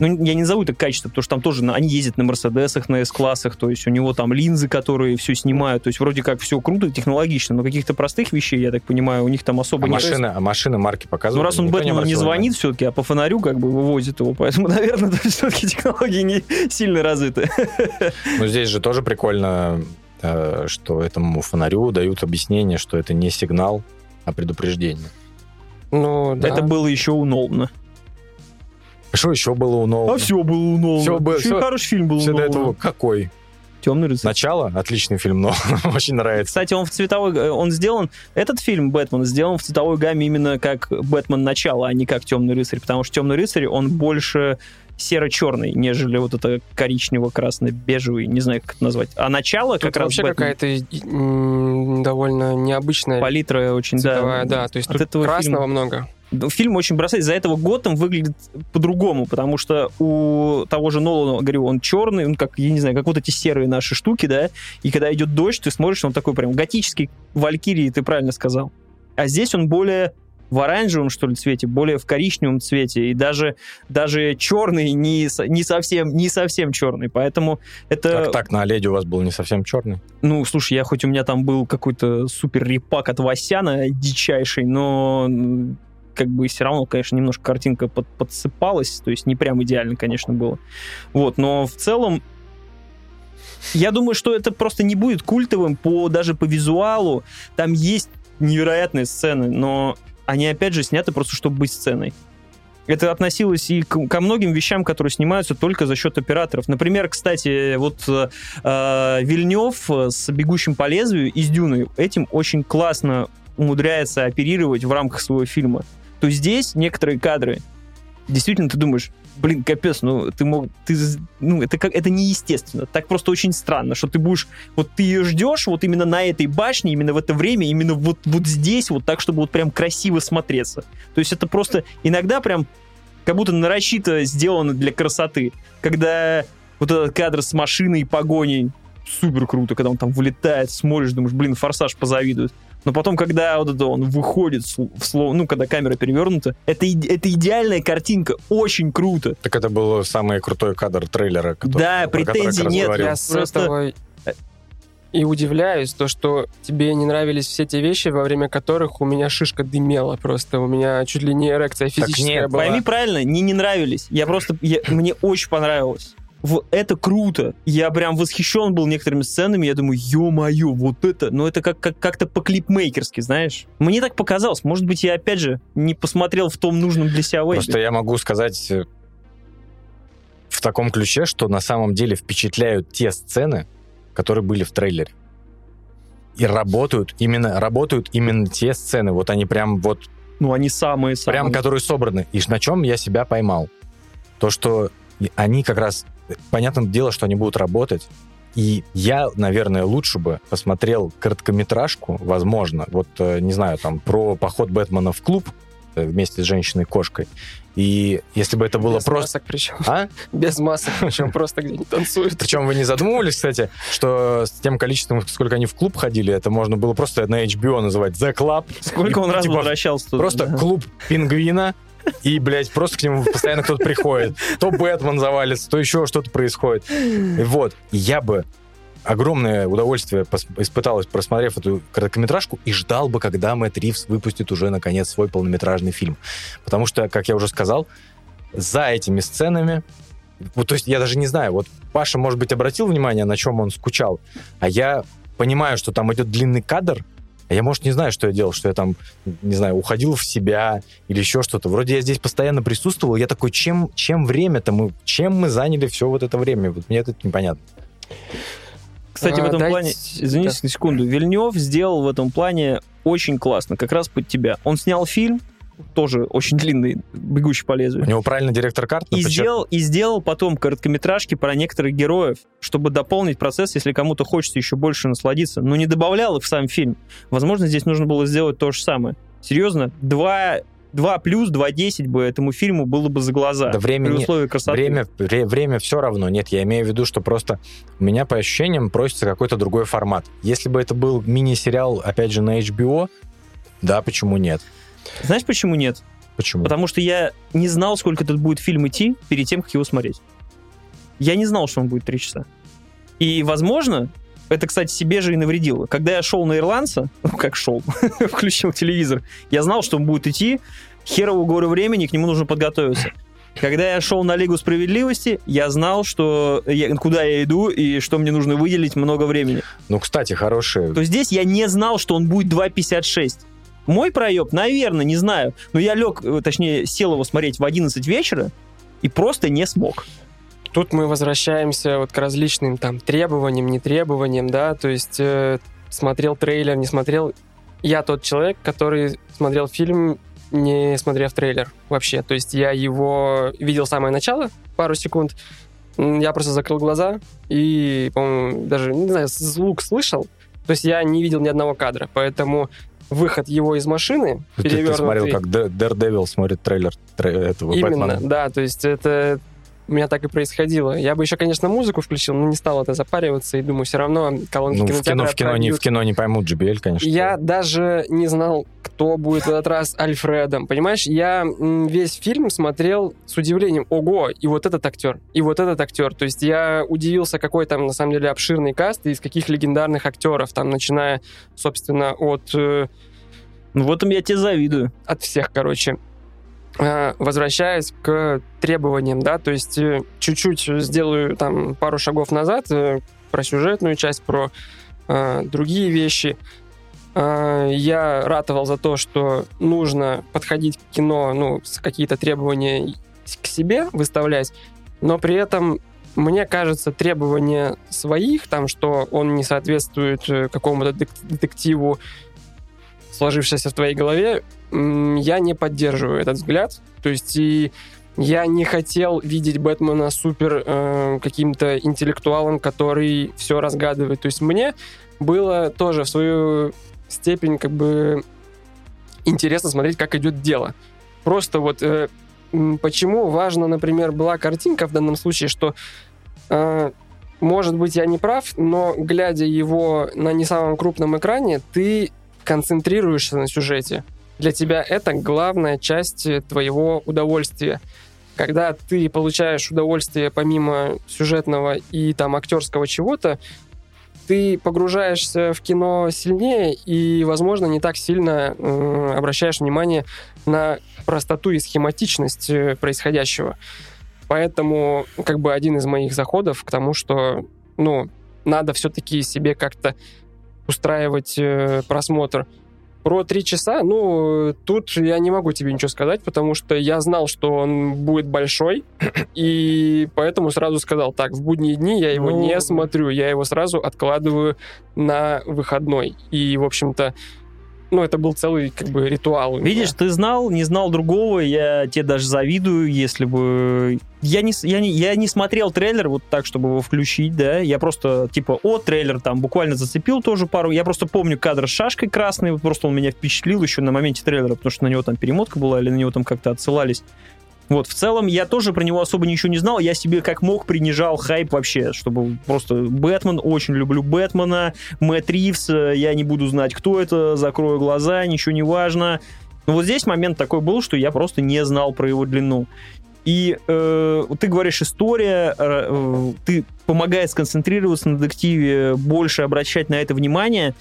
ну, я не назову это качество, потому что там тоже на- они ездят на Мерседесах, на С-классах, то есть у него там линзы, которые все снимают, то есть вроде как все круто, технологично, но каких-то простых вещей, я так понимаю, у них там особо А не... машины, а машины марки Ну, показывают? раз он Бэтмену не обратил звонит все-таки, а по фонарю как бы вывозит его, поэтому, <laughs> наверное, <laughs> все-таки технологии не сильно развиты. <laughs> Ну, здесь же тоже прикольно, э, что этому фонарю дают объяснение, что это не сигнал, а предупреждение. Ну, да. Это было еще у Нолана. Что еще было у нового? А все было у Нолана. Еще и всё- хороший фильм был Все у до Нолана. этого какой? Темный рыцарь. Начало? Отличный фильм, но <laughs> очень нравится. Кстати, он в цветовой... Он сделан... Этот фильм, Бэтмен, сделан в цветовой гамме именно как Бэтмен начало, а не как Темный рыцарь. Потому что Темный рыцарь, он больше серо-черный, нежели вот это коричнево-красно-бежевый, не знаю, как это назвать. А начало Тут как раз вообще какая-то довольно необычная Палитра очень, цветовая, да. да. То есть От тут этого красного фильма- много. Фильм очень бросает. За этого Готэм выглядит по-другому, потому что у того же Нолана, говорю, он черный, он как, я не знаю, как вот эти серые наши штуки, да, и когда идет дождь, ты смотришь, он такой прям готический Валькирии, ты правильно сказал. А здесь он более в оранжевом, что ли, цвете, более в коричневом цвете, и даже, даже черный не, не, совсем, не совсем черный, поэтому это... Как так, на Оледе у вас был не совсем черный? Ну, слушай, я хоть у меня там был какой-то супер репак от Васяна дичайший, но как бы все равно, конечно, немножко картинка под- подсыпалась, то есть не прям идеально, конечно, было. Вот, но в целом я думаю, что это просто не будет культовым по даже по визуалу. Там есть невероятные сцены, но они опять же сняты просто чтобы быть сценой. Это относилось и к- ко многим вещам, которые снимаются только за счет операторов. Например, кстати, вот э, э, Вильнев э, с «Бегущим по лезвию» из «Дюны» этим очень классно умудряется оперировать в рамках своего фильма. То здесь некоторые кадры действительно ты думаешь, блин, капец, ну ты мог, ты, ну это как, это неестественно, так просто очень странно, что ты будешь, вот ты ее ждешь вот именно на этой башне, именно в это время, именно вот вот здесь, вот так, чтобы вот прям красиво смотреться. То есть это просто иногда прям как будто нарочито сделано для красоты, когда вот этот кадр с машиной и погоней супер круто, когда он там вылетает, смотришь, думаешь, блин, форсаж позавидует. Но потом, когда вот это он выходит в слово, ну, когда камера перевернута, это, это идеальная картинка, очень круто. Так это был самый крутой кадр трейлера. который- Да, претензий нет, говорил. Я с Просто- этого и удивляюсь, то, что тебе не нравились все те вещи, во время которых у меня шишка дымела просто. У меня чуть ли не эрекция физическая нет, была. Пойми правильно, не не нравились. Я просто, я- мне очень понравилось. Вот это круто. Я прям восхищен был некоторыми сценами. Я думаю, ё-моё, вот это. Ну, это как, как, как-то по-клипмейкерски, знаешь. Мне так показалось. Может быть, я, опять же, не посмотрел в том нужном для себя вейбе. Просто я могу сказать э, в таком ключе, что на самом деле впечатляют те сцены, которые были в трейлере. И работают именно, работают именно те сцены. Вот они прям вот Ну, они самые-самые. прям которые собраны. И на чем я себя поймал? То, что они как раз... Понятное дело, что они будут работать. И я, наверное, лучше бы посмотрел короткометражку, возможно, вот, э, не знаю, там, про поход Бэтмена в клуб э, вместе с женщиной-кошкой. И если бы это было Без просто... масок причем. А? Без масок, причем просто где-нибудь танцуют. Причем вы не задумывались, кстати, что с тем количеством, сколько они в клуб ходили, это можно было просто на HBO называть The Club. Сколько он И, раз типа, возвращался туда. Просто да. клуб пингвина, и, блядь, просто к нему постоянно кто-то приходит. То Бэтмен завалится, то еще что-то происходит. Вот, я бы огромное удовольствие испыталось, просмотрев эту короткометражку, и ждал бы, когда Мэтт Ривз выпустит уже, наконец, свой полнометражный фильм. Потому что, как я уже сказал, за этими сценами вот, то есть я даже не знаю, вот Паша, может быть, обратил внимание, на чем он скучал, а я понимаю, что там идет длинный кадр, я, может, не знаю, что я делал, что я там, не знаю, уходил в себя или еще что-то. Вроде я здесь постоянно присутствовал, я такой, чем, чем время-то мы, чем мы заняли все вот это время? Вот мне это непонятно. Кстати, в А, этом дайте- плане, извините на секунду, Вильнев сделал в этом плане очень классно, как раз под тебя. Он снял фильм, тоже очень длинный, «Бегущий по У лезвию», него правильно директор карт и сделал, и сделал потом короткометражки про некоторых героев, чтобы дополнить процесс, если кому-то хочется еще больше насладиться, но не добавлял их в сам фильм. Возможно, здесь нужно было сделать то же самое. Серьезно, 2, 2 плюс, 2.10 бы этому фильму было бы за глаза. Да время при условии красоты. Время, вре- время все равно. Нет, я имею в виду, что просто у меня по ощущениям просится какой-то другой формат. Если бы это был мини-сериал, опять же, на HBO, да, почему нет? Знаешь, почему нет? Почему? Потому что я не знал, сколько тут будет фильм идти перед тем, как его смотреть. Я не знал, что он будет три часа. И, возможно, это, кстати, себе же и навредило. Когда я шел на ирландца, <laughs> ну, как шел, <laughs> включил телевизор, я знал, что он будет идти, херово горы времени, к нему нужно подготовиться. Когда я шел на Лигу Справедливости, я знал, что я- куда я иду и что мне нужно выделить много времени. Ну, кстати, хорошие. То здесь я не знал, что он будет 2.56. Мой проеб, наверное, не знаю. Но я лег, э, точнее, сел его смотреть в 11 вечера и просто не смог. Тут мы возвращаемся вот к различным там требованиям, не требованиям, да, то есть э, смотрел трейлер, не смотрел. Я тот человек, который смотрел фильм, не смотрев трейлер вообще. То есть я его видел самое начало, пару секунд, я просто закрыл глаза и, по-моему, даже, не знаю, звук слышал. То есть я не видел ни одного кадра, поэтому выход его из машины, Ты, ты смотрел, как Д- Daredevil смотрит трейлер тре- этого Именно, Бэтмена. да, то есть это у меня так и происходило. Я бы еще, конечно, музыку включил, но не стал это запариваться, и думаю, все равно колонки Ну, в кино, в, кино не, в кино не поймут JBL, конечно. Я даже не знал, кто будет в этот раз Альфредом. Понимаешь, я весь фильм смотрел с удивлением. Ого, и вот этот актер, и вот этот актер. То есть я удивился, какой там на самом деле обширный каст, и из каких легендарных актеров, там, начиная, собственно, от э, Ну, в этом я тебе завидую. от всех, короче. А, Возвращаясь к требованиям, да, то есть э, чуть-чуть сделаю там пару шагов назад э, про сюжетную часть, про э, другие вещи. А, Я ратовал за то, что нужно подходить к кино, ну, с какие-то требования к себе выставлять, но при этом мне кажется, требования своих, там, что он не соответствует э, какому-то детективу, сложившейся в твоей голове, я не поддерживаю этот взгляд. То есть и я не хотел видеть Бэтмена супер э, каким-то интеллектуалом, который все разгадывает. То есть мне было тоже в свою степень как бы интересно смотреть, как идет дело. Просто вот э, почему важно, например, была картинка в данном случае, что э, может быть, я не прав, но глядя его на не самом крупном экране, ты концентрируешься на сюжете. Для тебя это главная часть твоего удовольствия. Когда ты получаешь удовольствие помимо сюжетного и там актерского чего-то, ты погружаешься в кино сильнее и, возможно, не так сильно э, обращаешь внимание на простоту и схематичность э, происходящего. Поэтому как бы один из моих заходов к тому, что, ну, надо все-таки себе как-то устраивать э, просмотр. Про три часа, ну, тут я не могу тебе ничего сказать, потому что я знал, что он будет большой, <clears throat> и поэтому сразу сказал, так, в будние дни я его Ну, не смотрю, я его сразу откладываю на выходной. И, в общем-то, ну, это был целый, как бы, ритуал. Видишь, ты знал, не знал другого, я тебе даже завидую, если бы... Я не, я, не, я не смотрел трейлер вот так, чтобы его включить, да, я просто, типа, о, трейлер там буквально зацепил тоже пару, я просто помню кадр с шашкой красной, вот просто он меня впечатлил еще на моменте трейлера, потому что на него там перемотка была или на него там как-то отсылались. Вот, в целом, я тоже про него особо ничего не знал, я себе как мог принижал хайп вообще, чтобы просто Бэтмен, очень люблю Бэтмена, Мэтт Ривз, э, я не буду знать, кто это, закрою глаза, ничего не важно. Но вот здесь момент такой был, что я просто не знал про его длину. И э, ты говоришь, история, э, э, ты помогает сконцентрироваться на детективе, больше обращать на это внимание.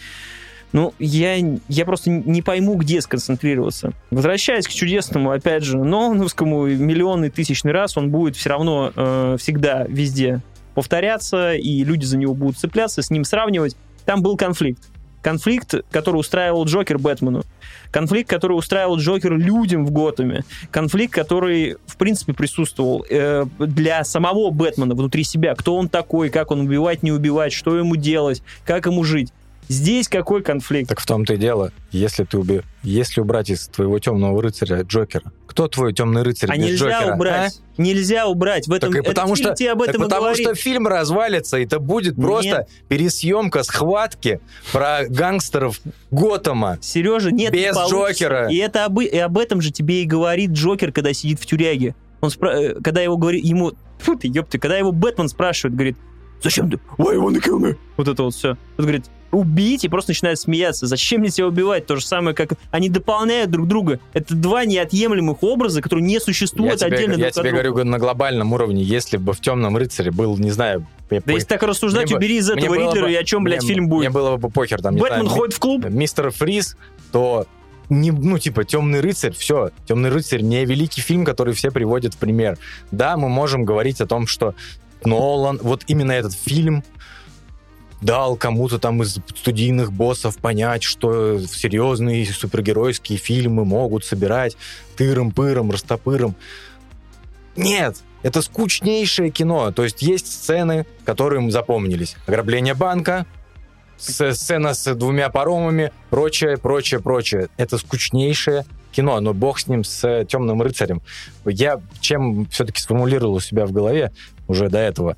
Ну, я, я просто не пойму, где сконцентрироваться. Возвращаясь к чудесному, опять же, Нолановскому, миллионный тысячный раз, он будет все равно э, всегда везде повторяться, и люди за него будут цепляться, с ним сравнивать. Там был конфликт. Конфликт, который устраивал Джокер Бэтмену. Конфликт, который устраивал Джокер людям в Готэме. Конфликт, который, в принципе, присутствовал э, для самого Бэтмена внутри себя. Кто он такой, как он убивать, не убивать, что ему делать, как ему жить. Здесь какой конфликт? Так в том-то и дело, если ты уби... если убрать из твоего темного рыцаря Джокера, кто твой темный рыцарь А без нельзя Джокера? убрать. Нельзя убрать. В этом Так и потому что- тебе об Так этом и потому говорит. что фильм развалится, и это будет просто пересъемка схватки про гангстеров Готэма. Сережа, нет, не Без получится. Джокера. И это об, и об этом же тебе и говорит Джокер, когда сидит в тюряге. Он спра- э, когда его говорит, ему, фу ты, ёпты, когда его Бэтмен спрашивает, говорит, зачем ты? Why you wanna kill me? Вот это вот все. Он говорит, убить, и просто начинает смеяться. Зачем мне тебя убивать? То же самое, как они дополняют друг друга. Это два неотъемлемых образа, которые не Я существуют тебе, отдельно я друг от тебе друга. говорю на глобальном уровне, если бы в темном рыцаре был, не знаю, я Да по- если так рассуждать, Мне бы- убери из мне этого Ридлера, бы- и о чем, блядь, мне- фильм будет? Мне было бы похер, там, Бэтмен знаю, ходит в клуб? мистер Фриз, то не, ну, типа, Темный рыцарь, все. Темный рыцарь не великий фильм, который все приводят в пример. Да, мы можем говорить о том, что Нолан, вот именно этот фильм дал кому-то там из студийных боссов понять, что серьезные супергеройские фильмы могут собирать тыром-пыром, растопыром. Нет, это скучнейшее кино. То есть есть сцены, которые им запомнились. Ограбление банка, сцена с двумя паромами, прочее, прочее, прочее. Это скучнейшее кино, но бог с ним, с темным рыцарем. Я чем все-таки сформулировал у себя в голове уже до этого,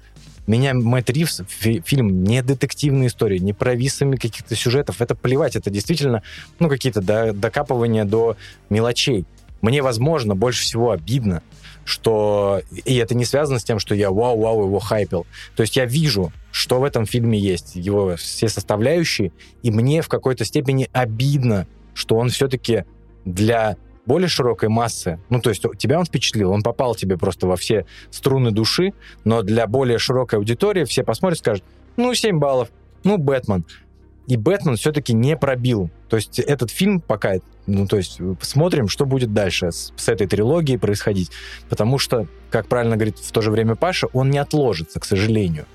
меня Мэтт Ривз, фи- фильм не детективная история, не про висами каких-то сюжетов, это плевать, это действительно, ну, какие-то до- докапывания до мелочей. Мне, возможно, больше всего обидно, что... И это не связано с тем, что я вау-вау его хайпил. То есть я вижу, что в этом фильме есть, его все составляющие, и мне в какой-то степени обидно, что он все-таки для более широкой массы, ну, то есть тебя он впечатлил, он попал тебе просто во все струны души, но для более широкой аудитории все посмотрят скажут, ну, 7 баллов, ну, Бэтмен. И Бэтмен все-таки не пробил. То есть этот фильм пока, ну, то есть смотрим, что будет дальше с, с этой трилогией происходить. Потому что, как правильно говорит в то же время Паша, он не отложится, к сожалению.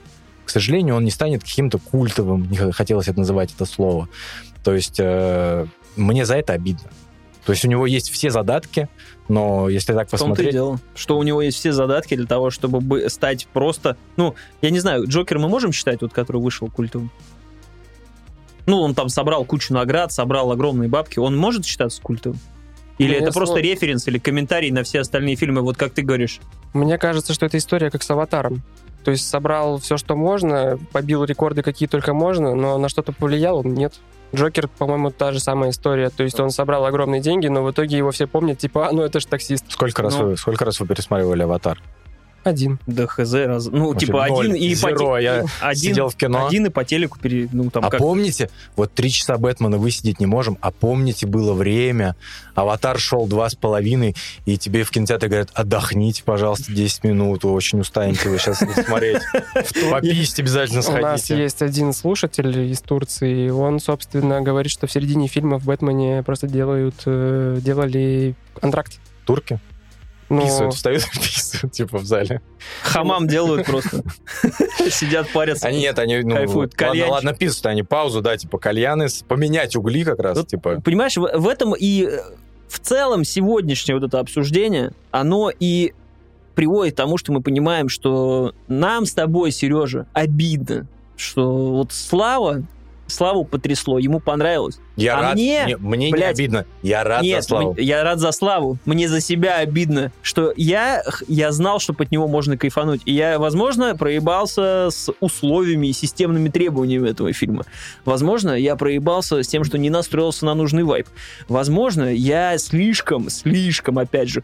К сожалению, он не станет каким-то культовым, не хотелось это называть это слово. То есть э, мне за это обидно. То есть у него есть все задатки, но если так В том-то и посмотреть... дело, что у него есть все задатки для того, чтобы бы- стать просто... Ну, я не знаю, Джокер мы можем считать, вот, который вышел культовым? Ну, он там собрал кучу наград, собрал огромные бабки. Он может считаться культовым? Или Мне это просто сло- референс или комментарий на все остальные фильмы, вот как ты говоришь? Мне кажется, что это история как с «Аватаром». То есть собрал все, что можно, побил рекорды, какие только можно, но на что-то повлиял он? Нет. Джокер, по-моему, та же самая история. То есть он собрал огромные деньги, но в итоге его все помнят, типа, а, ну это же таксист. Сколько, раз Ну. вы, сколько раз вы пересматривали «Аватар»? Один. Да хз, раз... ну, Вообще типа один и по, зеро. те- Я один, сидел в кино. один и по телеку пере... ну, там а как... помните, вот три часа Бэтмена высидеть не можем, а помните, было время, Аватар шел два с половиной, и тебе в кинотеатре говорят, отдохните, пожалуйста, 10 минут, вы очень устанете, вы сейчас смотреть. <laughs> Пописать обязательно У нас сходите. есть один слушатель из Турции, он, собственно, говорит, что в середине фильма в Бэтмене просто делают, э, делали антракт. Турки? Но- Писают, встают и <laughs> писают, типа, в зале. Хамам делают просто. <laughs> Сидят, парятся. Они нет, они, ну, Кайфуют. ладно, ладно, писают, они паузу, да, типа, кальяны, поменять угли как раз, Вот типа. Понимаешь, в, в этом и э, в целом сегодняшнее вот это обсуждение, оно и приводит к тому, что мы понимаем, что нам с тобой, Сережа, обидно, что вот Слава, Славу потрясло, ему понравилось. Я а рад, мне, не, мне не блядь, обидно, я рад Нет, за Славу. я рад за Славу. Мне за себя обидно, что я, я знал, что под него можно кайфануть. И я, возможно, проебался с условиями и системными требованиями этого фильма. Возможно, я проебался с тем, что не настроился на нужный вайп. Возможно, я слишком, слишком, опять же,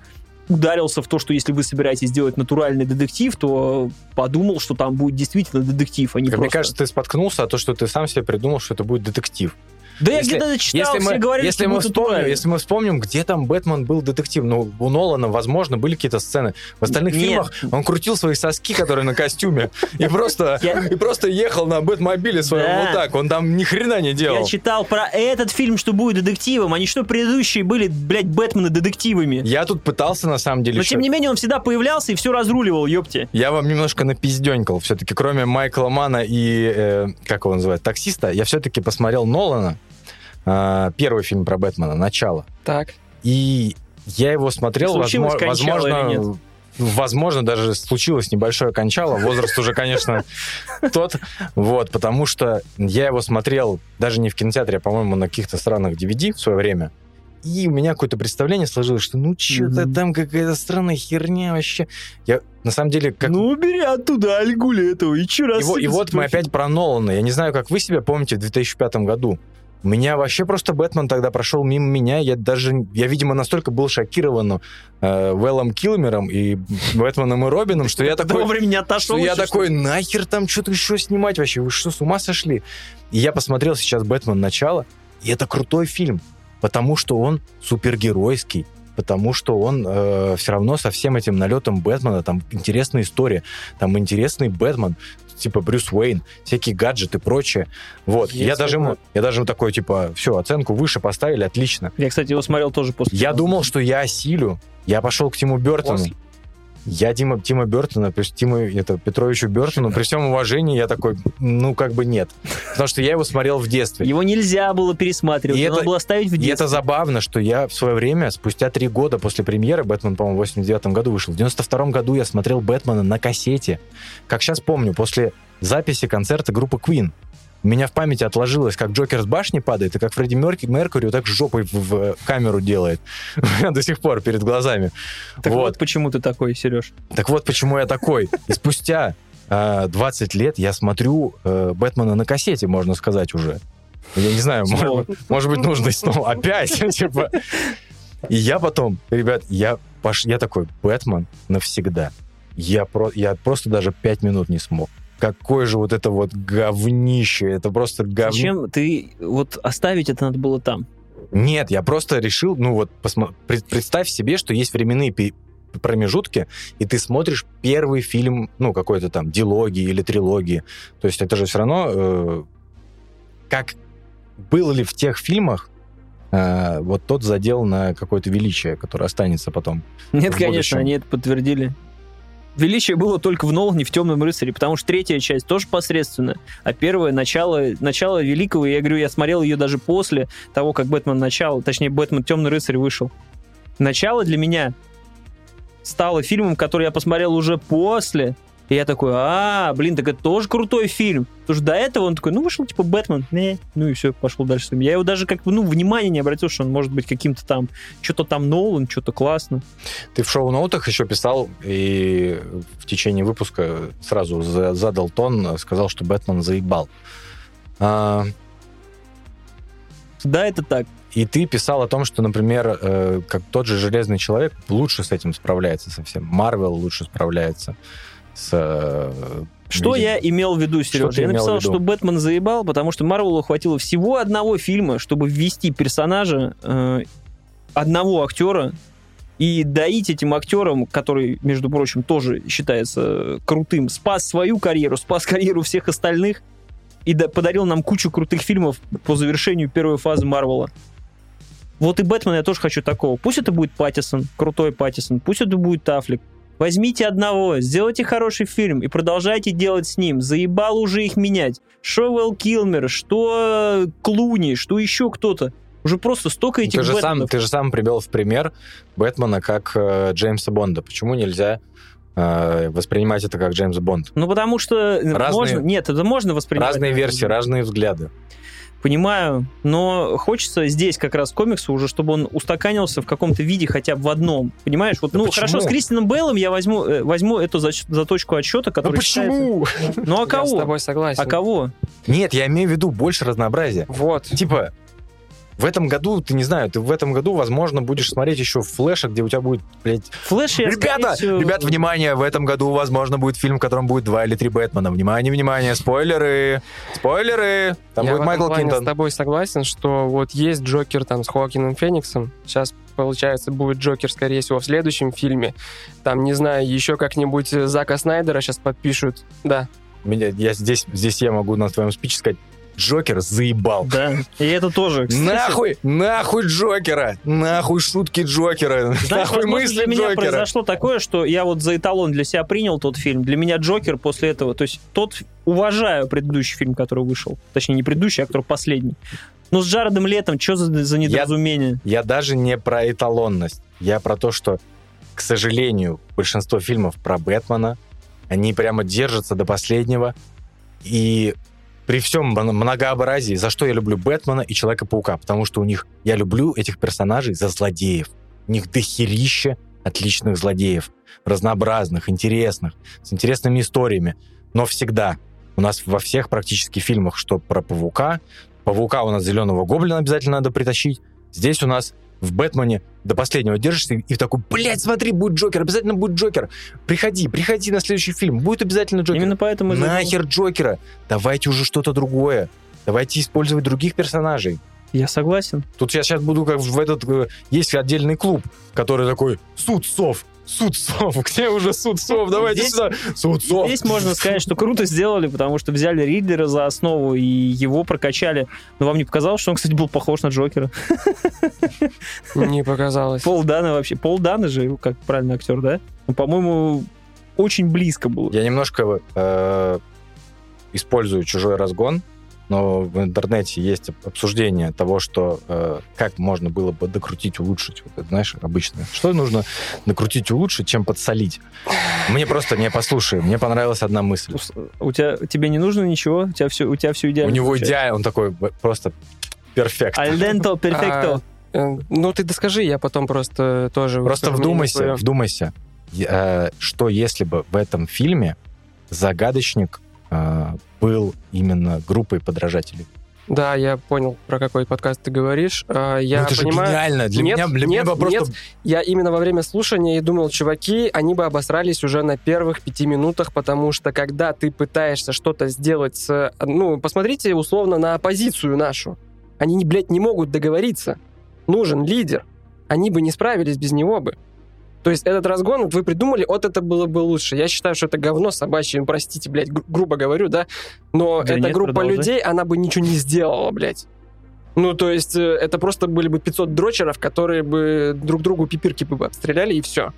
ударился в то, что если вы собираетесь делать натуральный детектив, то подумал, что там будет действительно детектив, а не Мне просто... кажется, ты споткнулся, а то, что ты сам себе придумал, что это будет детектив. Да я если- где-то читал, если все мы, говорили, если, мы вспомним, если мы вспомним, где там Бэтмен был детектив, ну, у Нолана, возможно, были какие-то сцены. В остальных Нет. фильмах он крутил свои соски, которые на костюме, и просто, <laughs> Я- и просто ехал на Бэтмобиле своем вот так. Он там ни хрена не делал. Я читал про этот фильм, что будет детективом, не что предыдущие были, блядь, Бэтмены детективами. Я тут пытался, на самом деле, Но, тем не менее, он всегда появлялся и все разруливал, ёпте. Я вам немножко напизденькал. Все-таки, кроме Майкла Мана и, э, как его называют, таксиста, я все-таки посмотрел Нолана, первый фильм про Бэтмена, «Начало». Так. И я его смотрел, возможно, нет? возможно, даже случилось небольшое кончало. Возраст уже, конечно, тот. Вот, потому что я его смотрел даже не в кинотеатре, а, по-моему, на каких-то странных DVD в свое время. И у меня какое-то представление сложилось, что ну что-то там какая-то странная херня вообще. Я на самом деле как Ну, убери оттуда Альгуля этого, и че раз... и, и вот мы опять про Нолана. Я не знаю, как вы себя помните в 2005 году. У меня вообще просто Бэтмен тогда прошел мимо меня. Я даже, я, видимо, настолько был шокирован э, Вэллом Килмером и Бэтменом и Робином, что я такой... Что отошел. я такой, нахер там что-то еще снимать вообще? Вы что, с ума сошли? И я посмотрел сейчас «Бэтмен. Начало», и это крутой фильм, потому что он супергеройский, потому что он все равно со всем этим налетом Бэтмена, там интересная история, там интересный Бэтмен, типа Брюс Уэйн, всякие гаджеты и прочее. Вот. Есть я даже, ему, я даже такой, типа, все, оценку выше поставили, отлично. Я, кстати, его смотрел тоже после. Я думал, что я осилю. Я пошел к Тиму Бертону. После. Я Дима, Тима Бертона, то есть Тиму это, Петровичу Бертону, при всем уважении, я такой, ну, как бы нет. Потому что я его смотрел в детстве. Его нельзя было пересматривать, И это- было ставить в И детстве. это забавно, что я в свое время, спустя три года после премьеры, Бэтмен, по-моему, в 89 году вышел, в 92 году я смотрел Бэтмена на кассете. Как сейчас помню, после записи концерта группы Queen. У меня в памяти отложилось, как Джокер с башни падает, и как Фредди Мерки, Меркури вот так жопой в, в камеру делает. <laughs> До сих пор перед глазами. Так вот. вот. почему ты такой, Сереж. Так вот, почему я такой. И спустя э, 20 лет я смотрю э, Бэтмена на кассете, можно сказать, уже. Я не знаю, может, быть- может быть, нужно снова опять. <laughs> типа. И я потом, ребят, я, пош... я такой, Бэтмен навсегда. Я, про... я просто даже 5 минут не смог. Какое же вот это вот говнище. Это просто говнище. Зачем ты... Вот оставить это надо было там. Нет, я просто решил, ну вот, посмо- пред- представь себе, что есть временные промежутки, и ты смотришь первый фильм, ну, какой-то там дилогии или трилогии. То есть это же все равно, э, как было ли в тех фильмах э, вот тот задел на какое-то величие, которое останется потом. Нет, конечно, они это подтвердили. Величие было только в Нолане, в Темном рыцаре, потому что третья часть тоже посредственная, а первое начало, начало великого, я говорю, я смотрел ее даже после того, как Бэтмен начало, точнее, Бэтмен Темный рыцарь вышел. Начало для меня стало фильмом, который я посмотрел уже после. И я такой, а, блин, так это тоже крутой фильм. Потому что до этого он такой, ну, вышел типа Бэтмен, не, ну и все, пошел дальше. с. Я его даже как бы, ну, внимания не обратил, что он может быть каким-то там, что-то там Нолан, что-то классно. Ты в шоу-ноутах еще писал и в течение выпуска сразу за- задал тон, сказал, что Бэтмен заебал. А, Да, это так. И ты писал о том, что, например, э, как тот же Железный Человек лучше с этим справляется совсем. Марвел лучше справляется с... э, Что видимо. я имел в виду, Сережа? Я написал, что Бэтмен заебал, потому что Марвелу хватило всего одного фильма, чтобы ввести персонажа э, одного актера и доить этим актером, который, между прочим, тоже считается крутым, спас свою карьеру, спас карьеру всех остальных и да- подарил нам кучу крутых фильмов по завершению первой фазы Марвела. Вот и Бэтмена я тоже хочу такого. Пусть это будет Паттисон, крутой Паттисон, пусть это будет Тафлик. Возьмите одного, сделайте хороший фильм и продолжайте делать с ним. Заебал уже их менять. Что Вэл Килмер, что э, Клуни, что еще кто-то. Уже просто столько этих Ты же, сам, Бэтменов. ты же сам привел в пример Бэтмена как э, Джеймса Бонда. Почему нельзя э, воспринимать это как Джеймс Бонд? Ну, потому что Разные- можно... Нет, это можно воспринимать. Разные версии, разные взгляды. Понимаю, но хочется здесь как раз комиксу уже, чтобы он устаканился в каком-то виде хотя бы в одном. Понимаешь? Вот, Да ну, почему? хорошо, с Кристином Бейлом я возьму, э, возьму эту за, за точку отсчета, Ну которая почему? считается- <laughs> Ну, а Я с кого? тобой согласен. А кого? Нет, я имею в виду больше разнообразия. Вот. Типа, в этом году, ты не знаю, ты в этом году, возможно, будешь смотреть еще флеша, где у тебя будет, блядь... Флэш я, Ребята, всего- ребят, внимание, в этом году, возможно, будет фильм, в котором будет два или три Бэтмена. Внимание, внимание, спойлеры, спойлеры. Там я будет Майкл Кинтон. с тобой согласен, что вот есть Джокер там с Хоакином Фениксом. Сейчас, получается, будет Джокер, скорее всего, в следующем фильме. Там, не знаю, еще как-нибудь Зака Снайдера сейчас подпишут. Да. Меня, я здесь, здесь я могу на твоем спиче сказать, Джокер заебал. Да, и это тоже. кстати. Нахуй, нахуй Джокера, нахуй шутки Джокера, Знаешь, нахуй мысли для меня Джокера. произошло такое, что я вот за эталон для себя принял тот фильм. Для меня Джокер после этого, то есть тот, уважаю предыдущий фильм, который вышел. Точнее, не предыдущий, а который последний. Но с Джаредом Летом, что за, за недоразумение? Я даже не про эталонность. Я про то, что, к сожалению, большинство фильмов про Бэтмена, они прямо держатся до последнего. И при всем мно- многообразии, за что я люблю Бэтмена и Человека-паука, потому что у них, я люблю этих персонажей за злодеев. У них дохерища отличных злодеев, разнообразных, интересных, с интересными историями. Но всегда у нас во всех практически фильмах, что про Паука, Паука у нас Зеленого Гоблина обязательно надо притащить, Здесь у нас в Бэтмене до последнего держишься и такой, блядь, смотри, будет Джокер, обязательно будет Джокер. Приходи, приходи на следующий фильм, будет обязательно Джокер. Именно поэтому... Нахер Джокера. Давайте уже что-то другое. Давайте использовать других персонажей. Я согласен. Тут я сейчас буду как в этот... э, Есть отдельный клуб, который такой, суд сов, суд сов, <laughs> где уже суд сов, давайте Здесь- сюда, суд сов. Здесь можно сказать, что круто сделали, потому что взяли Ридлера за основу и его прокачали. Но вам не показалось, что он, кстати, был похож на Джокера? <laughs> Не показалось. Пол Дана вообще. Пол Дана же, как правильно актер, да? Ну, по-моему, очень близко было. Я немножко э, использую чужой разгон, но в интернете есть об- обсуждение того, что э, как можно было бы докрутить, улучшить. Вот это, знаешь, обычно. Что нужно докрутить, улучшить, чем подсолить? Мне просто, не послушай, мне понравилась одна мысль. У тебя, тебе не нужно ничего? У тебя все, у тебя все У идеально. него получается. идеально, он такой просто перфект. Альденто, перфекто. Э, Ну, ты доскажи, я потом просто тоже... Просто вдумайся, свое. вдумайся, э, что если бы в этом фильме загадочник э, был именно группой подражателей. Да, я понял, про какой подкаст ты говоришь. А, Я ну, это же понимаю, гениально. Для Нет, меня, для меня нет, бы просто... нет. я именно во время слушания и думал, чуваки, они бы обосрались уже на первых пяти минутах, потому что когда ты пытаешься что-то сделать с... Ну, посмотрите условно на оппозицию нашу. Они, блядь, не могут договориться. Нужен лидер. Они бы не справились без него бы. То есть этот разгон вот вы придумали, вот это было бы лучше. Я считаю, что это говно собачье, ну, простите, блядь, гру- грубо говорю, да? Но Да эта нет, группа продолжай. людей, она бы ничего не сделала, блядь. Ну, то есть, э, это просто были бы 500 дрочеров, которые бы друг другу пипирки бы обстреляли, и все.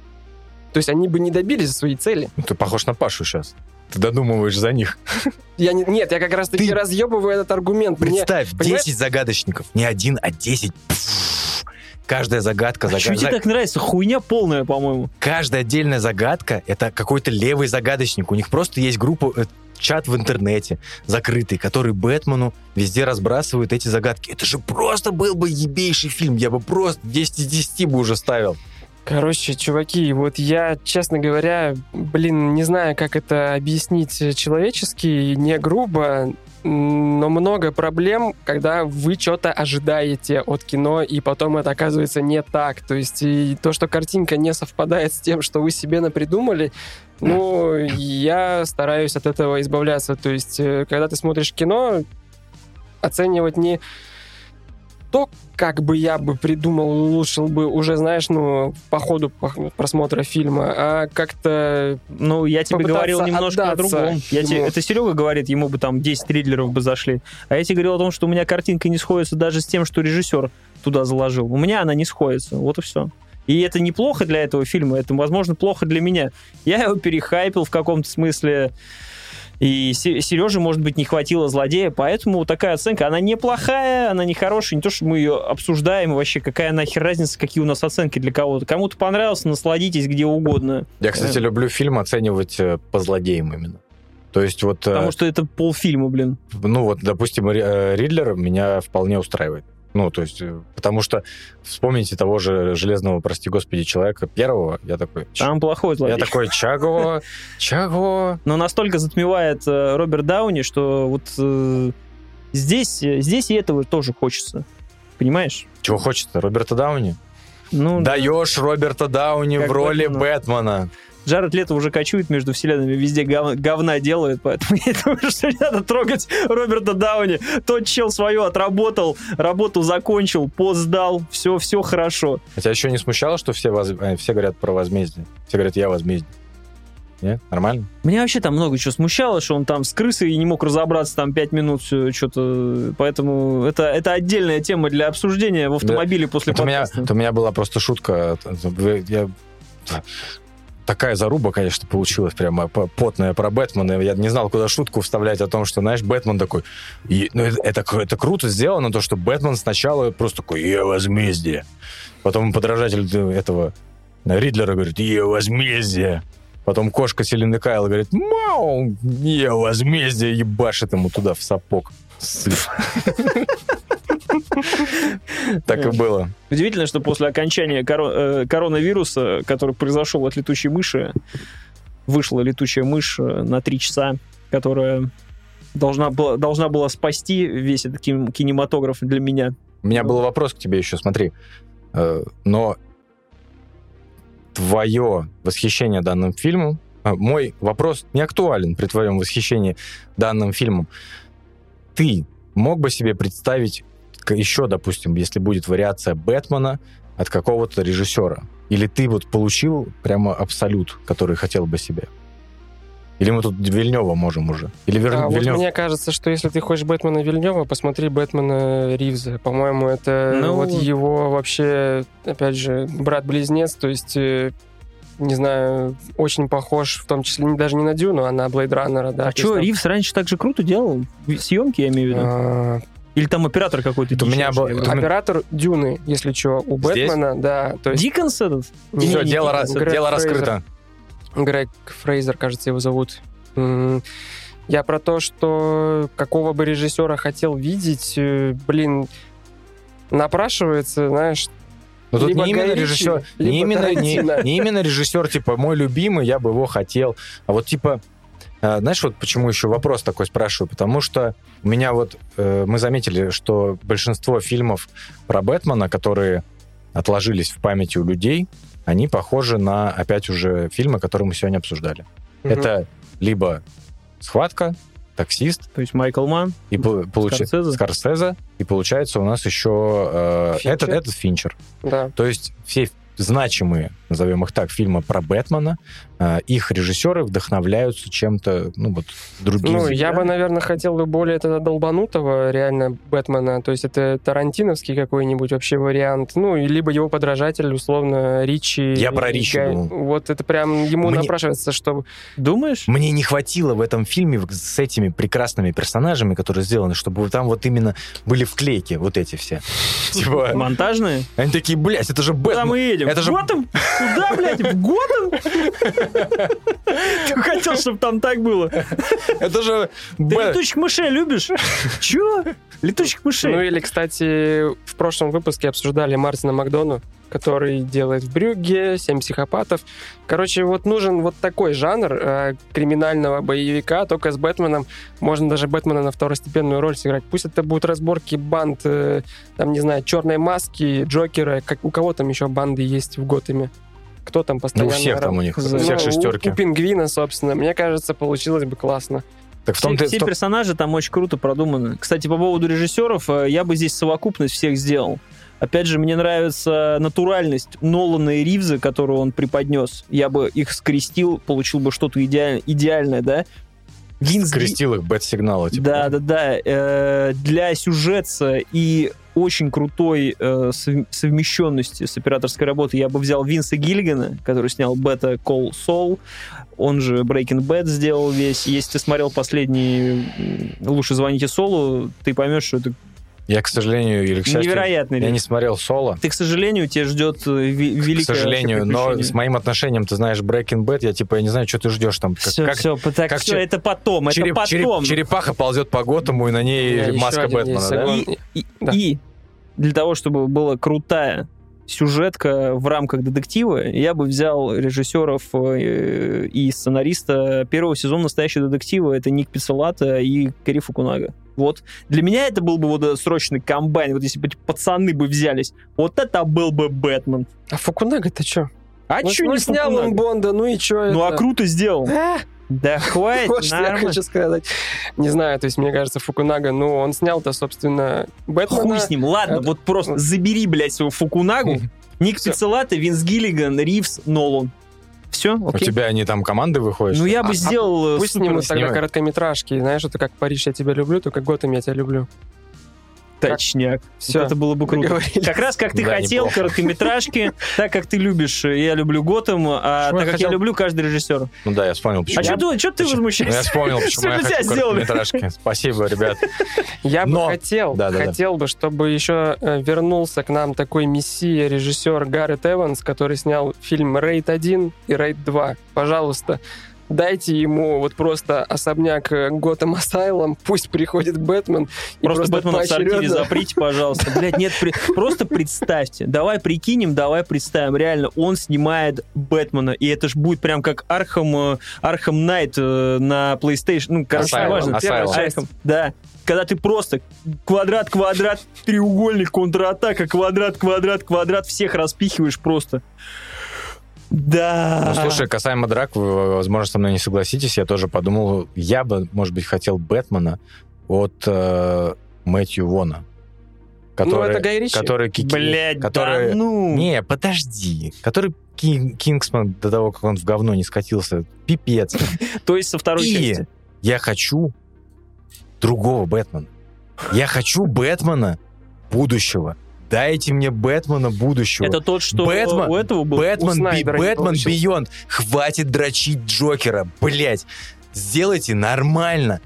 То есть, они бы не добились своей цели. Ну, Ты похож на Пашу сейчас. Ты додумываешь за них. <laughs> Я не, нет, я как раз-таки Ты- разъебываю этот аргумент. Мне- Представь, понимаешь? 10 загадочников. Не один, а 10. Пфф. Каждая загадка, А что загадка. тебе так нравится? Хуйня полная, по-моему. Каждая отдельная загадка — это какой-то левый загадочник. У них просто есть группа, э, чат в интернете закрытый, который Бэтмену везде разбрасывают эти загадки. Это же просто был бы ебейший фильм. Я бы просто 10 из 10 бы уже ставил. Короче, чуваки, вот я, честно говоря, блин, не знаю, как это объяснить человечески, не грубо, но много проблем, когда вы что-то ожидаете от кино, и потом это оказывается не так. То есть и то, что картинка не совпадает с тем, что вы себе напридумали, ну, я стараюсь от этого избавляться. То есть, э, когда ты смотришь кино, оценивать не то, как бы я бы придумал, улучшил бы уже, знаешь, ну, по ходу просмотра фильма, а как-то... Ну, я тебе говорил немножко о другом. Я тебе, это Серега говорит, ему бы там 10 триллеров бы зашли. А я тебе говорил о том, что у меня картинка не сходится даже с тем, что режиссер туда заложил. У меня она не сходится. Вот и все. И это неплохо для этого фильма, это, возможно, плохо для меня. Я его перехайпил в каком-то смысле. И Сереже, может быть, не хватило злодея, поэтому такая оценка, она неплохая, она не хорошая, не то, что мы ее обсуждаем, вообще какая нахер разница, какие у нас оценки для кого-то. Кому-то понравился, насладитесь где угодно. Я, кстати, люблю фильм оценивать э, по злодеям именно. То есть вот, э, Потому что это полфильма, блин. ну вот, допустим, Ри- э, Ридлер меня вполне устраивает. Ну, то есть, э, потому что вспомните того же Железного, прости господи, человека первого, я такой... «Ч- Там плохой злодей. Я такой, Чаго, Чаго. <laughs> Но настолько затмевает э, Роберт Дауни, что вот э, здесь, э, здесь и этого тоже хочется. Понимаешь? Чего хочется? Роберта Дауни? Ну, Даешь Роберта Дауни Как в роли Бэтмена. Бэтмена. Джаред Лето уже кочует между вселенными, везде гов- говна делает, поэтому <laughs> я думаю, что не надо трогать Роберта Дауни. Тот чел свое отработал, работу закончил, пост сдал, все, все хорошо. А тебя еще не смущало, что все, воз- э, все говорят про возмездие? Все говорят, я возмездие. Нет? Нормально? Меня вообще там много чего смущало, что он там с крысой и не мог разобраться там пять минут, что-то. Поэтому это, это отдельная тема для обсуждения в автомобиле после Это у, меня, подкаста. это у меня была просто шутка. Я... Такая заруба, конечно, получилась прямо потная про Бэтмена. Я не знал, куда шутку вставлять о том, что, знаешь, Бэтмен такой... и- ну, это, это, кру- это круто сделано, то, что Бэтмен сначала просто такой «Я возмездие». Потом подражатель этого Ридлера говорит «Я возмездие». Потом кошка Селины Кайл говорит «Мау, я возмездие» ебашит ему туда в сапог. <laughs> Так и было. Удивительно, что после окончания коро- э, коронавируса, который произошел от летучей мыши, вышла летучая мышь э, на три часа, которая должна была, должна была спасти весь этот кин- кинематограф для меня. У меня был вопрос к тебе еще, смотри. Э, Но твое восхищение данным фильмом, мой вопрос не актуален при твоем восхищении данным фильмом. Ты мог бы себе представить еще, допустим, если будет вариация Бэтмена от какого-то режиссера? Или ты вот получил прямо абсолют, который хотел бы себе? Или мы тут Вильнева можем уже? Или Вер... А вот Вильнёв- мне кажется, что если ты хочешь Бэтмена Вильнева, посмотри Бэтмена Ривза. По-моему, это Ну- вот его вообще, опять же, брат-близнец, то есть, э, не знаю, очень похож, в том числе не- даже не на Дюну, а на Блейд Раннера, да. а То что, есть Ривз раньше так же круто делал? Съемки, я имею в там, виду? а, Или там оператор какой-то у меня был- Оператор Дюны, если что, у Здесь? Бэтмена, да. То есть Диконс этот? Не, Всё, не дело, Диккенс, Грег дело раскрыто. Грег Фрейзер, кажется, его зовут. Я про то, что какого бы режиссера хотел видеть, э, блин, напрашивается, знаешь, Но тут Либо не именно режиссер, не именно, не, не именно режиссер, типа, мой любимый, я бы его хотел. А вот, типа, знаешь, вот почему еще вопрос такой спрашиваю? Потому что у меня вот, э, мы заметили, что большинство фильмов про Бэтмена, которые отложились в памяти у людей, они похожи на, опять уже, фильмы, которые мы сегодня обсуждали. Мгм. Это либо «Схватка», «Таксист», То есть Майкл Ман. и по- Скорсезе. Скорсезе, и получается у нас еще э, Финчер. этот, этот Финчер. Да. То есть все значимые, назовем их так, фильмы про Бэтмена, э, их режиссеры вдохновляются чем-то, ну вот, другим. Ну, я бы, наверное, хотел бы более тогда долбанутого реально Бэтмена. То есть это тарантиновский какой-нибудь вообще вариант. Ну, либо его подражатель, условно, Ричи. Я про Ричи Гай- думал. Вот это прям ему Мне- напрашивается, что... Думаешь? Мне не хватило в этом фильме с этими прекрасными персонажами, которые сделаны, чтобы там вот именно были вклейки вот эти все. <laughs> Типа, Монтажные? они такие, блядь, это же Куда Бэтмен. мы едем? это же- Готэм? <laughs> Куда, блядь? В Готэм? Ты хотел, чтобы там так было? Это же Ты летучих мышей любишь? Чё? Летучих Ну мышей? или, кстати, в прошлом выпуске обсуждали Мартина Макдону, который делает в Брюгге, «Семь психопатов». Короче, вот нужен вот такой жанр э, криминального боевика, только с Бэтменом. Можно даже Бэтмена на второстепенную роль сыграть. Пусть это будут разборки банд, э, там, не знаю, черной маски, Джокера, как у кого там еще банды есть в Готэме? Кто там Ну, у постоянно... всех там у них, у Ну, всех у- шестерки. У, пингвина, собственно. Мне кажется, получилось бы классно. Так в том все ты... все персонажи там очень круто продуманы. Кстати, по поводу режиссеров, э, я бы здесь совокупность всех сделал. Опять же, мне нравится натуральность Нолана и Ривза, которую он преподнес. Я бы их скрестил, получил бы что-то идеаль- идеальное, да? Винс скрестил их бэт-сигналы. типа. Да, да, да. Э, для сюжета и очень крутой э, сов- совмещенности с операторской работой я бы взял Винса Гиллигана, который снял Better Call Saul, он же Breaking Bad сделал весь. Если ты смотрел последний «Лучше звоните Солу», ты поймешь, что это Я, к сожалению, или к счастью, невероятный я вещь. не смотрел соло. Ты, к сожалению, тебя ждет э, великое К сожалению, но с моим отношением, ты знаешь, Breaking Bad, я типа, я не знаю, что ты ждешь там. Как, все, как все, так, как все, че- это потом, это череп- череп- потом. черепаха ползет по Готэму, и на ней маска Бэтмена, да? И, и- Да. и для того, чтобы была крутая сюжетка в рамках детектива, я бы взял режиссеров э, и сценариста первого сезона «Настоящего детектива». Это Ник Пиццелата и Кери Фукунага. Вот. Для меня это был бы вот этот срочный комбайн. Вот если бы эти пацаны бы взялись, вот это был бы Бэтмен. А Фукунага-то что? А ну, чё ну, не снял Фукунага? он Бонда, ну и что Ну, а это? круто сделал. А, Да <laughs> хватит, Вот что я хочу сказать. Не знаю, то есть, мне кажется, Фукунага, ну, он снял-то, собственно, Бэтмена. Хуй с ним, ладно, Это- вот просто забери, блядь, своего Фукунагу. <laughs> Ник. Пиццелата, Винс Гиллиган, Ривз, Нолан. Все, У окей. тебя они там команды выходят? Ну, я бы А- а сделал э, Пусть снимут тогда короткометражки. Знаешь, это как Париж, я тебя люблю, только Готэм, я тебя люблю. Точняк. Вот это было бы круто. договорились. Как раз как ты Да, хотел, неплохо. короткометражки, <laughs> так как ты любишь, э, я люблю Готэм, а так как я люблю каждый режиссер. Ну да, я вспомнил, почему. А что ты, ты Ну, я возмущаешься? вспомнил, почему я хочу короткометражки. Спасибо, ребят. Я бы хотел, хотел бы, чтобы еще э, вернулся к нам такой мессия, режиссер Гаррет Эванс, который снял фильм «Рейд 1» и «Рейд 2». Пожалуйста, дайте ему вот просто особняк э, Готэм Асайлом, пусть приходит Бэтмен и Просто Бэтмена в сортире поочередно- заприте, пожалуйста. Блядь, нет, при- просто представьте. Давай прикинем, давай представим. Реально, он снимает Бэтмена, и это ж будет прям как Arkham, э, Arkham Knight э, на PlayStation. Ну, короче, Asylum, неважно. Asylum. Да. Когда ты просто квадрат, квадрат, треугольник, контратака, квадрат, квадрат, квадрат, всех распихиваешь просто. Да. Ну, слушай, касаемо драк, вы, возможно, со мной не согласитесь, я тоже подумал, я бы, может быть, хотел Бэтмена от э, Мэтью Вона. Ну, это Гай Ричи. Который Кики- Блядь, который... да ну. Не, подожди. Который Кин- Кингсман до того, как он в говно не скатился. Пипец. <laughs> То есть со второй И части. я хочу другого Бэтмена. Я хочу Бэтмена будущего. Дайте мне Бэтмена будущего. Это тот, что Бэтмен- у этого был. у Бэтмен, Би- Снайдера не Бэтмен. Бейонд. Хватит дрочить Джокера, блять. Сделайте нормально.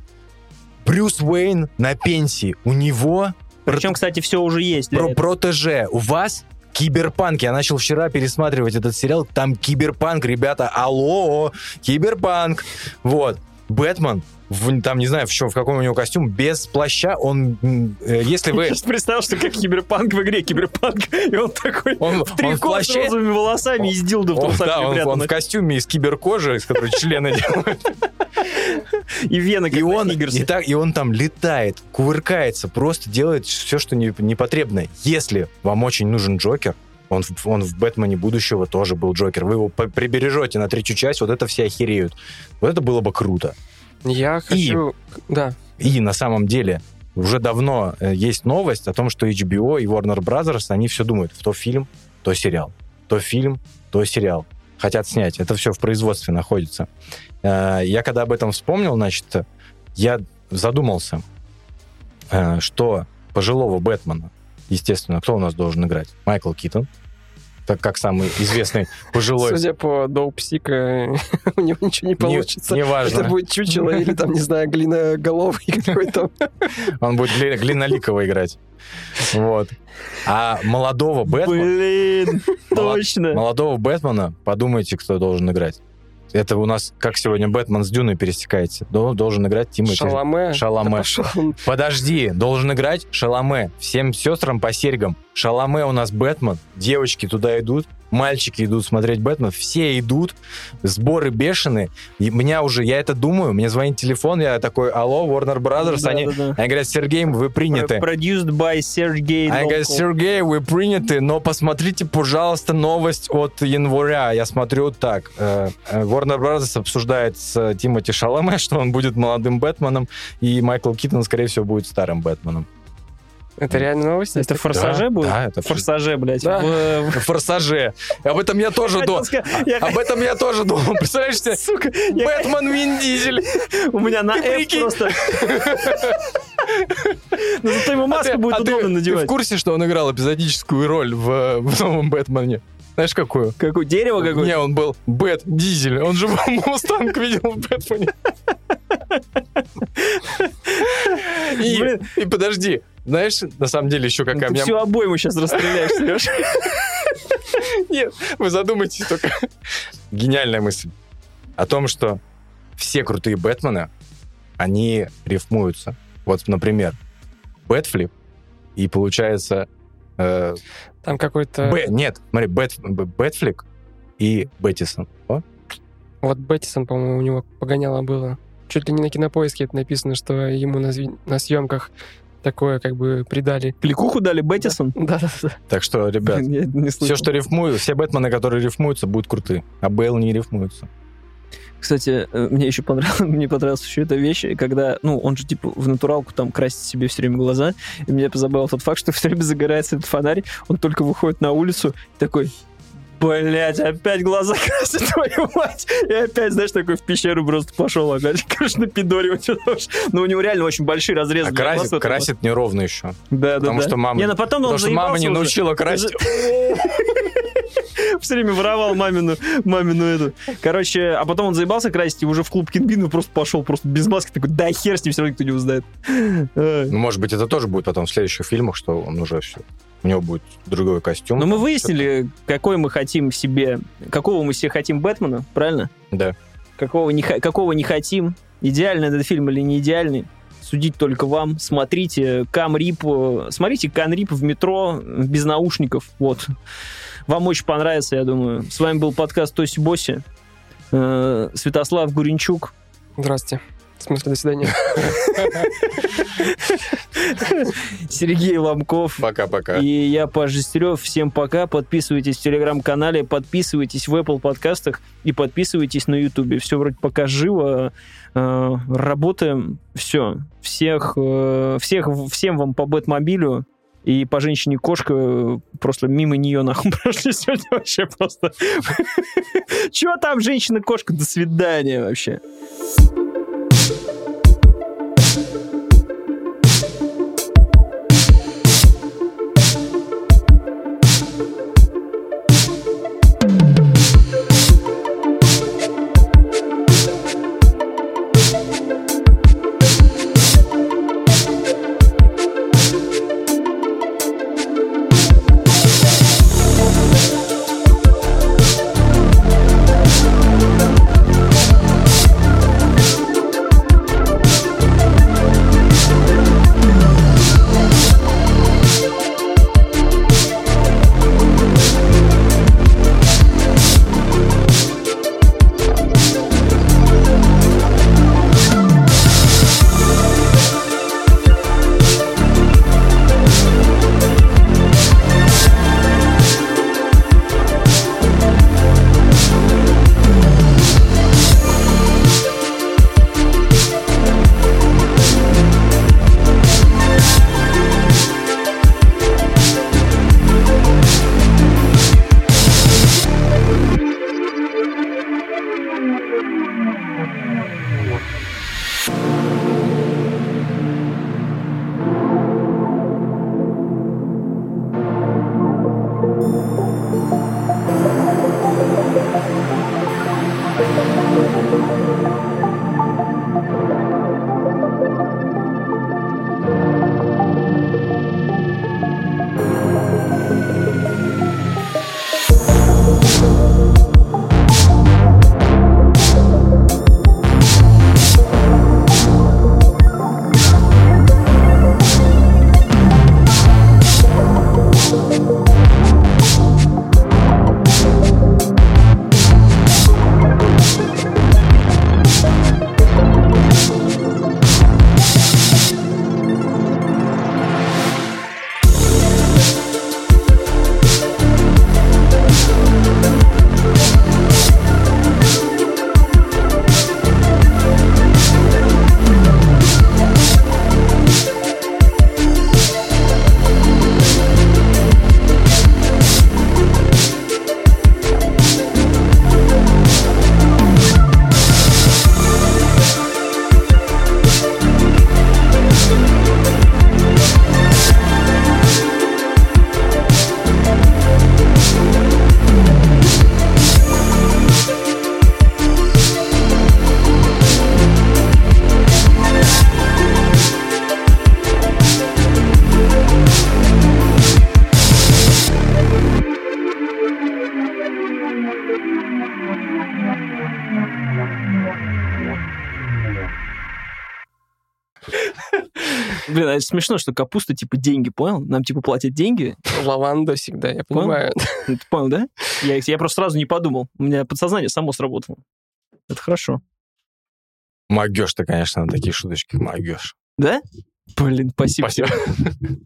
Брюс Уэйн на пенсии. У него Причем, кстати, все уже есть. про этого. протеже. У вас киберпанк. Я начал вчера пересматривать этот сериал. Там киберпанк, ребята. Алло, киберпанк. Вот. Бэтмен, в- там, не знаю, в, чем, в каком у него костюм, без плаща, он, э, если вы... Я сейчас представил, что как киберпанк в игре киберпанк, и он такой Он, в он в трико с розовыми волосами и с дилдо в он, да, он, он в костюме из киберкожи, из которой члены делают. И вены, И он, и, так, и он там летает, кувыркается, просто делает все, что не, непотребно. Если вам очень нужен Джокер, он, он в Бэтмене будущего тоже был Джокер. Вы его прибережете на третью часть, вот это все охереют. Вот это было бы круто. Я хочу... Да. И на самом деле уже давно э, есть новость о том, что HBO и Warner Brothers, они все думают, то фильм, то сериал. То фильм, то сериал. Хотят снять. Это все в производстве находится. Э, Я когда об этом вспомнил, значит, я задумался, э, что пожилого Бэтмена, естественно, кто у нас должен играть? Майкл Китон, так как самый известный пожилой... Судя по Доуп Сика, <laughs> у него ничего не получится. Неважно. Это будет чучело или там, не знаю, глиноголовый <laughs> какой-то. Он будет Гли- Глиноликова играть. Вот. А молодого Бэтмена... Блин, Молод- точно. Молодого Бэтмена, подумайте, кто должен играть. Это у нас, как сегодня Бэтмен с Дюной пересекается. Дол- Должен играть Тимати. Шаломе. Шаломе. Да. Подожди, должен играть Шаломе. Всем сестрам по серьгам. Шаломе у нас Бэтмен. Девочки туда идут. Мальчики идут смотреть Бэтмен, все идут, сборы бешеные. И меня уже, я это думаю, мне звонит телефон, я такой, алло, Warner Brothers, Да, они, да, да. они говорят, Сергей, вы приняты. Produced by Sergey Они говорят. Сергей, вы приняты, но посмотрите, пожалуйста, новость от января. Я смотрю так. э, э, Warner Brothers обсуждает с Тимоти Шаломе, <laughs> что он будет молодым Бэтменом, и Майкл Китон, скорее всего, будет старым Бэтменом. Это реально новость? Это в форсаже Да, будет? да, это Форсаже, блядь. Да. В- <laughs> Форсаже. Об этом я тоже думал. я- Об этом я тоже думал. <laughs> Представляешь себе? Сука, я- Бэтмен Вин Дизель. <laughs> у меня на F просто... Ну зато ему маску А ты- будет а удобно Ты в надевать. курсе, что он играл эпизодическую роль в новом Бэтмене? Знаешь, какую? Какое дерево какое Не, он был Бэт Дизель. Он же был Мустанг видел в Бэтмене. И, и подожди, знаешь, на самом деле еще какая Ты меня... всю обойму сейчас расстреляешь, Сереж. Нет, вы задумайтесь только. Гениальная мысль. О том, что все крутые Бэтмены, они рифмуются. Вот, например, Бэтфлек, и получается... э, Там какой-то... Б- нет, смотри, Бэт, Бэтфлек и Бэттинсон. О, Вот Бэттинсон, по-моему, у него погоняло было. Чуть ли не на кинопоиске это написано, что ему на, на съемках такое как бы придали. Кликуху дали Бэттинсон? Да-да-да. Так что, ребят, <laughs> все, что рифмуют, все Бэтмены, которые рифмуются, будут крутые. А Бейл не рифмуется. Кстати, э, мне еще понравилось, <laughs> мне понравилась еще эта вещь, когда, ну, он же, типа, в натуралку там красит себе все время глаза, и меня позабавил тот факт, что <laughs> все время загорается этот фонарь, он только выходит на улицу, такой, Блять, опять глаза <laughs> красит, твою мать! И опять, знаешь, такой в пещеру просто пошел опять, конечно, пидоривать. Ну, у него реально очень большие разрезы. А для глаз красит, красит неровно еще. Да, да, потому да. что мама- Не, ну потом он Потому что мама не уже. научила красить. <laughs> Все время воровал мамину, мамину эту. Короче, а потом он заебался красить и уже в клуб Кингбина просто пошел просто без маски. Такой, да хер с ним, все равно никто не узнает. Ну, может быть, это тоже будет потом в следующих фильмах, что он уже все. У него будет другой костюм. Но мы выяснили, какой мы хотим себе, какого мы себе хотим Бэтмена, правильно? Да. Какого не, какого не хотим, идеальный этот фильм или не идеальный. Судить только вам. Смотрите Кам Рип, э, смотрите Кан Рип в метро без наушников. Вот. Вам очень понравится, я думаю. С вами был подкаст Тоси Боси. Э, Святослав Гуренчук. Здрасте. В смысле, до свидания. <laughs> Сергей Ломков. Пока-пока. И я, Паш Жестерев. Всем пока. Подписывайтесь в Телеграм-канале, подписывайтесь в Apple подкастах и подписывайтесь на Ютубе. Все вроде пока живо. Э, работаем. Все. Всех, э, всех, всем вам по Бэтмобилю. И по женщине-кошка э, просто мимо нее нахуй <laughs> прошли сегодня вообще просто. <laughs> Чего там женщина-кошка? До свидания вообще. Смешно, что капуста типа деньги, понял? Нам типа платят деньги. Лаванда всегда, я Понял? понимаю. <laughs> Ты понял, да? Я, я просто сразу не подумал. У меня подсознание само сработало. Это хорошо. Могешь ты, конечно, на такие шуточки. Могешь. Да? Блин, спасибо. Спасибо. <laughs>